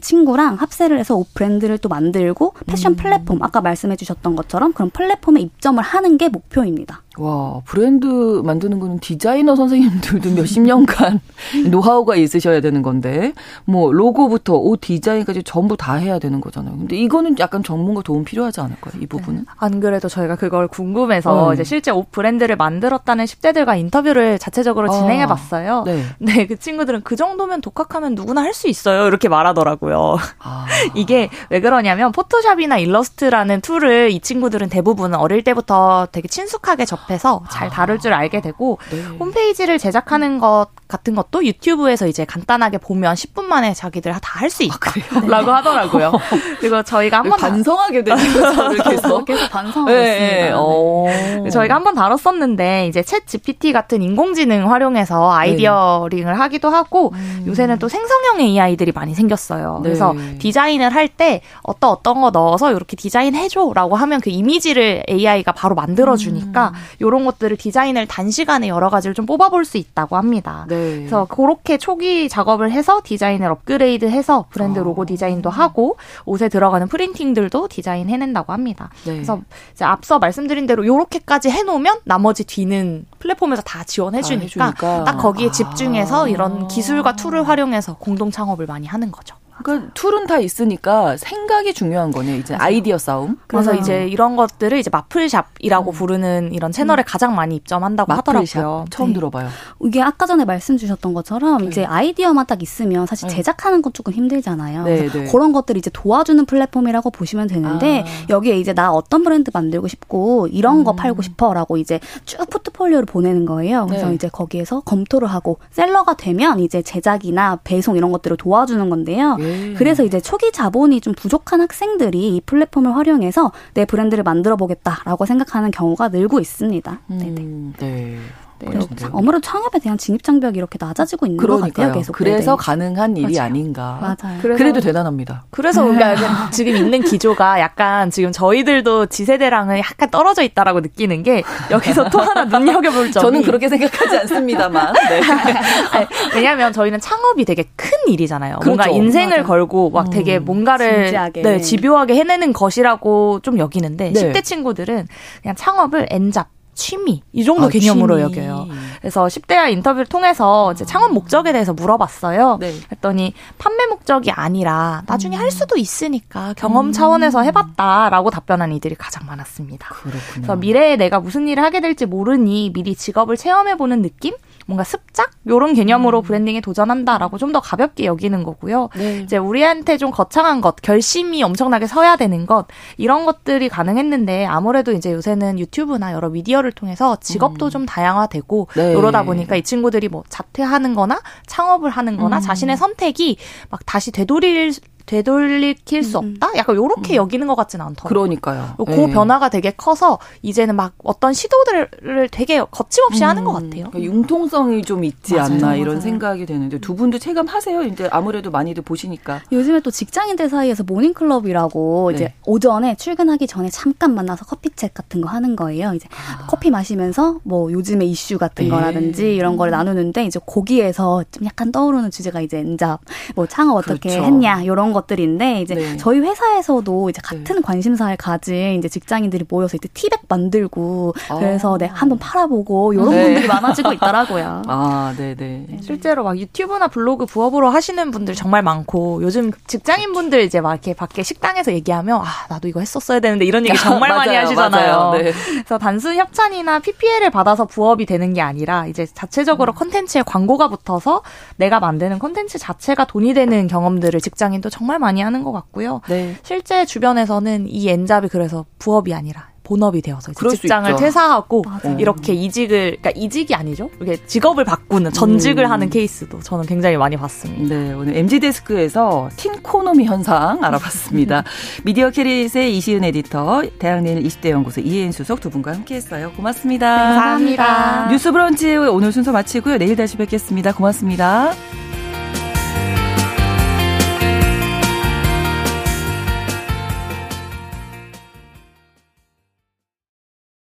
친구랑 합세를 해서 옷 브랜드를 또 만들고 패션 음. 플랫폼 아까 말씀해 주셨던 것처럼 그런 플랫폼에 입점을 하는 게 목표입니다. 와, 브랜드 만드는 거는 디자이너 선생님들도 몇십 년간 노하우가 있으셔야 되는 건데, 뭐, 로고부터 옷 디자인까지 전부 다 해야 되는 거잖아요. 근데 이거는 약간 전문가 도움 필요하지 않을까요? 이 부분은? 네. 안 그래도 저희가 그걸 궁금해서 어. 이제 실제 옷 브랜드를 만들었다는 10대들과 인터뷰를 자체적으로 아, 진행해 봤어요. 네. 네, 그 친구들은 그 정도면 독학하면 누구나 할 수 있어요. 이렇게 말하더라고요. 아. 이게 왜 그러냐면 포토샵이나 일러스트라는 tool을 이 친구들은 대부분 어릴 때부터 되게 친숙하게 접 접해서 잘 아. 다룰 줄 알게 되고 네. 홈페이지를 제작하는 것 같은 것도 유튜브에서 이제 간단하게 보면 10분 만에 자기들 다 할 수 있다라고 아, 하더라고요. 그리고 저희가 한번 반성하게 되는 거죠. 계속 계속 반성하고 네, 있습니다. 네. 어. 네. 저희가 한번 다뤘었는데 이제 챗 GPT 같은 인공지능 활용해서 ideaing을 하기도 하고 음. 요새는 또 생성형 AI들이 많이 생겼어요. 네. 그래서 디자인을 할 때 어떤 어떤 거 넣어서 이렇게 디자인 해줘라고 하면 그 이미지를 AI가 바로 만들어주니까 음. 이런 것들을 디자인을 단시간에 여러 가지를 좀 뽑아볼 수 있다고 합니다. 네. 그래서 그렇게 초기 작업을 해서 디자인을 업그레이드해서 브랜드 로고 디자인도 아. 하고 옷에 들어가는 프린팅들도 디자인 해낸다고 합니다. 네. 그래서 앞서 말씀드린 대로 이렇게까지 해놓으면 나머지 뒤는 플랫폼에서 다 지원해주니까 아, 딱 거기에 집중해서 이런 기술과 tool을 활용해서 공동 창업을 많이 하는 거죠. 그러니까 tool은 다 있으니까 생각이 중요한 거네요. 이제 맞아. 아이디어 싸움. 그래서 맞아. 이제 이런 것들을 이제 마플샵이라고 음. 부르는 이런 채널에 음. 가장 많이 입점한다고 마플샵. 하더라고요. 처음 네. 들어봐요. 이게 아까 전에 말씀 주셨던 것처럼 네. 이제 아이디어만 딱 있으면 사실 네. 제작하는 건 조금 힘들잖아요. 네, 네. 그런 것들 이제 도와주는 플랫폼이라고 보시면 되는데 아. 여기에 이제 나 어떤 브랜드 만들고 싶고 이런 음. 거 팔고 싶어라고 이제 쭉 포트폴리오를 보내는 거예요. 그래서 네. 이제 거기에서 검토를 하고 seller가 되면 이제 제작이나 배송 이런 것들을 도와주는 건데요. 예. 네. 그래서 이제 초기 자본이 좀 부족한 학생들이 이 플랫폼을 활용해서 내 브랜드를 만들어 보겠다라고 생각하는 경우가 늘고 있습니다. 음, 네 네, 아무래도 창업에 대한 진입 장벽이 이렇게 낮아지고 있는 그러니까요. 것 같아요. 계속 그래서 네네. 가능한 일이 맞아요. 아닌가. 맞아요. 그래서, 그래도 대단합니다. 그래서 우리가 지금 있는 기조가 약간 지금 저희들도 지세대랑은 약간 떨어져 있다라고 느끼는 게 여기서 또 하나 눈여겨볼 점이 저는 그렇게 생각하지 않습니다만. 네. 아니, 왜냐하면 저희는 창업이 되게 큰 일이잖아요. 그렇죠. 뭔가 인생을 맞아. 걸고 막 되게 음, 뭔가를 진지하게. 네, 집요하게 해내는 것이라고 좀 여기는데 네. 10대 친구들은 그냥 창업을 엔잡 취미 이 정도 아, 개념으로 취미. 여겨요. 그래서 10대와 인터뷰를 통해서 이제 창업 목적에 대해서 물어봤어요. 네. 그랬더니 판매 목적이 아니라 나중에 음. 할 수도 있으니까 경험 음. 차원에서 해봤다라고 답변한 이들이 가장 많았습니다. 그렇군요. 그래서 미래에 내가 무슨 일을 하게 될지 모르니 미리 직업을 체험해보는 느낌? 뭔가 습작 요런 개념으로 음. 브랜딩에 도전한다라고 좀 더 가볍게 여기는 거고요. 네. 이제 우리한테 좀 거창한 것, 결심이 엄청나게 서야 되는 것 이런 것들이 가능했는데 아무래도 이제 요새는 유튜브나 여러 미디어를 통해서 직업도 음. 좀 다양화되고 네. 이러다 보니까 이 친구들이 뭐 자퇴하는-거나 창업을 하는-거나 음. 자신의 선택이 막 다시 되돌릴 되돌리킬 수 음. 없다? 약간 요렇게 음. 여기는 것 같지는 않더라고요. 그러니까요. 그 네. 변화가 되게 커서 이제는 막 어떤 시도들을 되게 거침없이 음. 하는 것 같아요. 그러니까 융통성이 좀 있지 맞아요. 않나 이런 맞아요. 생각이 되는데 두 분도 체감하세요? 이제 아무래도 많이들 보시니까. 요즘에 또 직장인들 사이에서 모닝클럽이라고 네. 이제 오전에 출근하기 전에 잠깐 만나서 커피챗 같은 거 하는 거예요. 이제 아. 커피 마시면서 뭐 요즘의 이슈 같은 네. 거라든지 이런 거를 나누는데 이제 거기에서 좀 약간 떠오르는 주제가 이제 엔잡, 뭐 창업 어떻게 그렇죠. 했냐 이런 거 것들인데 이제 네. 저희 회사에서도 이제 같은 네. 관심사를 가진 이제 직장인들이 모여서 이제 티백 만들고 아. 그래서 네 한번 팔아보고 이런 네. 분들이 많아지고 있더라고요. 아, 네네. 네. 실제로 막 유튜브나 블로그 부업으로 하시는 분들 정말 많고 요즘 직장인 분들 이제 막 이렇게 밖에 식당에서 얘기하면 아 나도 이거 했었어야 되는데 이런 얘기 정말 많이 하시잖아요. 네. 그래서 단순 협찬이나 PPL을 받아서 부업이 되는 게 아니라 이제 자체적으로 컨텐츠에 광고가 붙어서 내가 만드는 컨텐츠 자체가 돈이 되는 경험들을 직장인도 정말 정말 많이 하는 것 같고요. 네. 실제 주변에서는 이 N잡이 그래서 부업이 아니라 본업이 되어서 직장을 퇴사하고 맞아요. 이렇게 이직을 그러니까 이직이 아니죠. 이게 직업을 바꾸는 전직을 음. 하는 케이스도 저는 굉장히 많이 봤습니다. 네, 오늘 MZ 데스크에서 틴코노미 현상 알아봤습니다. 미디어 캐릿의 이시은 에디터, 대학내일 20대 연구소 이혜인 수석 두 분과 함께했어요. 고맙습니다. 감사합니다. 뉴스 브런치 오늘 순서 마치고요. 내일 다시 뵙겠습니다. 고맙습니다.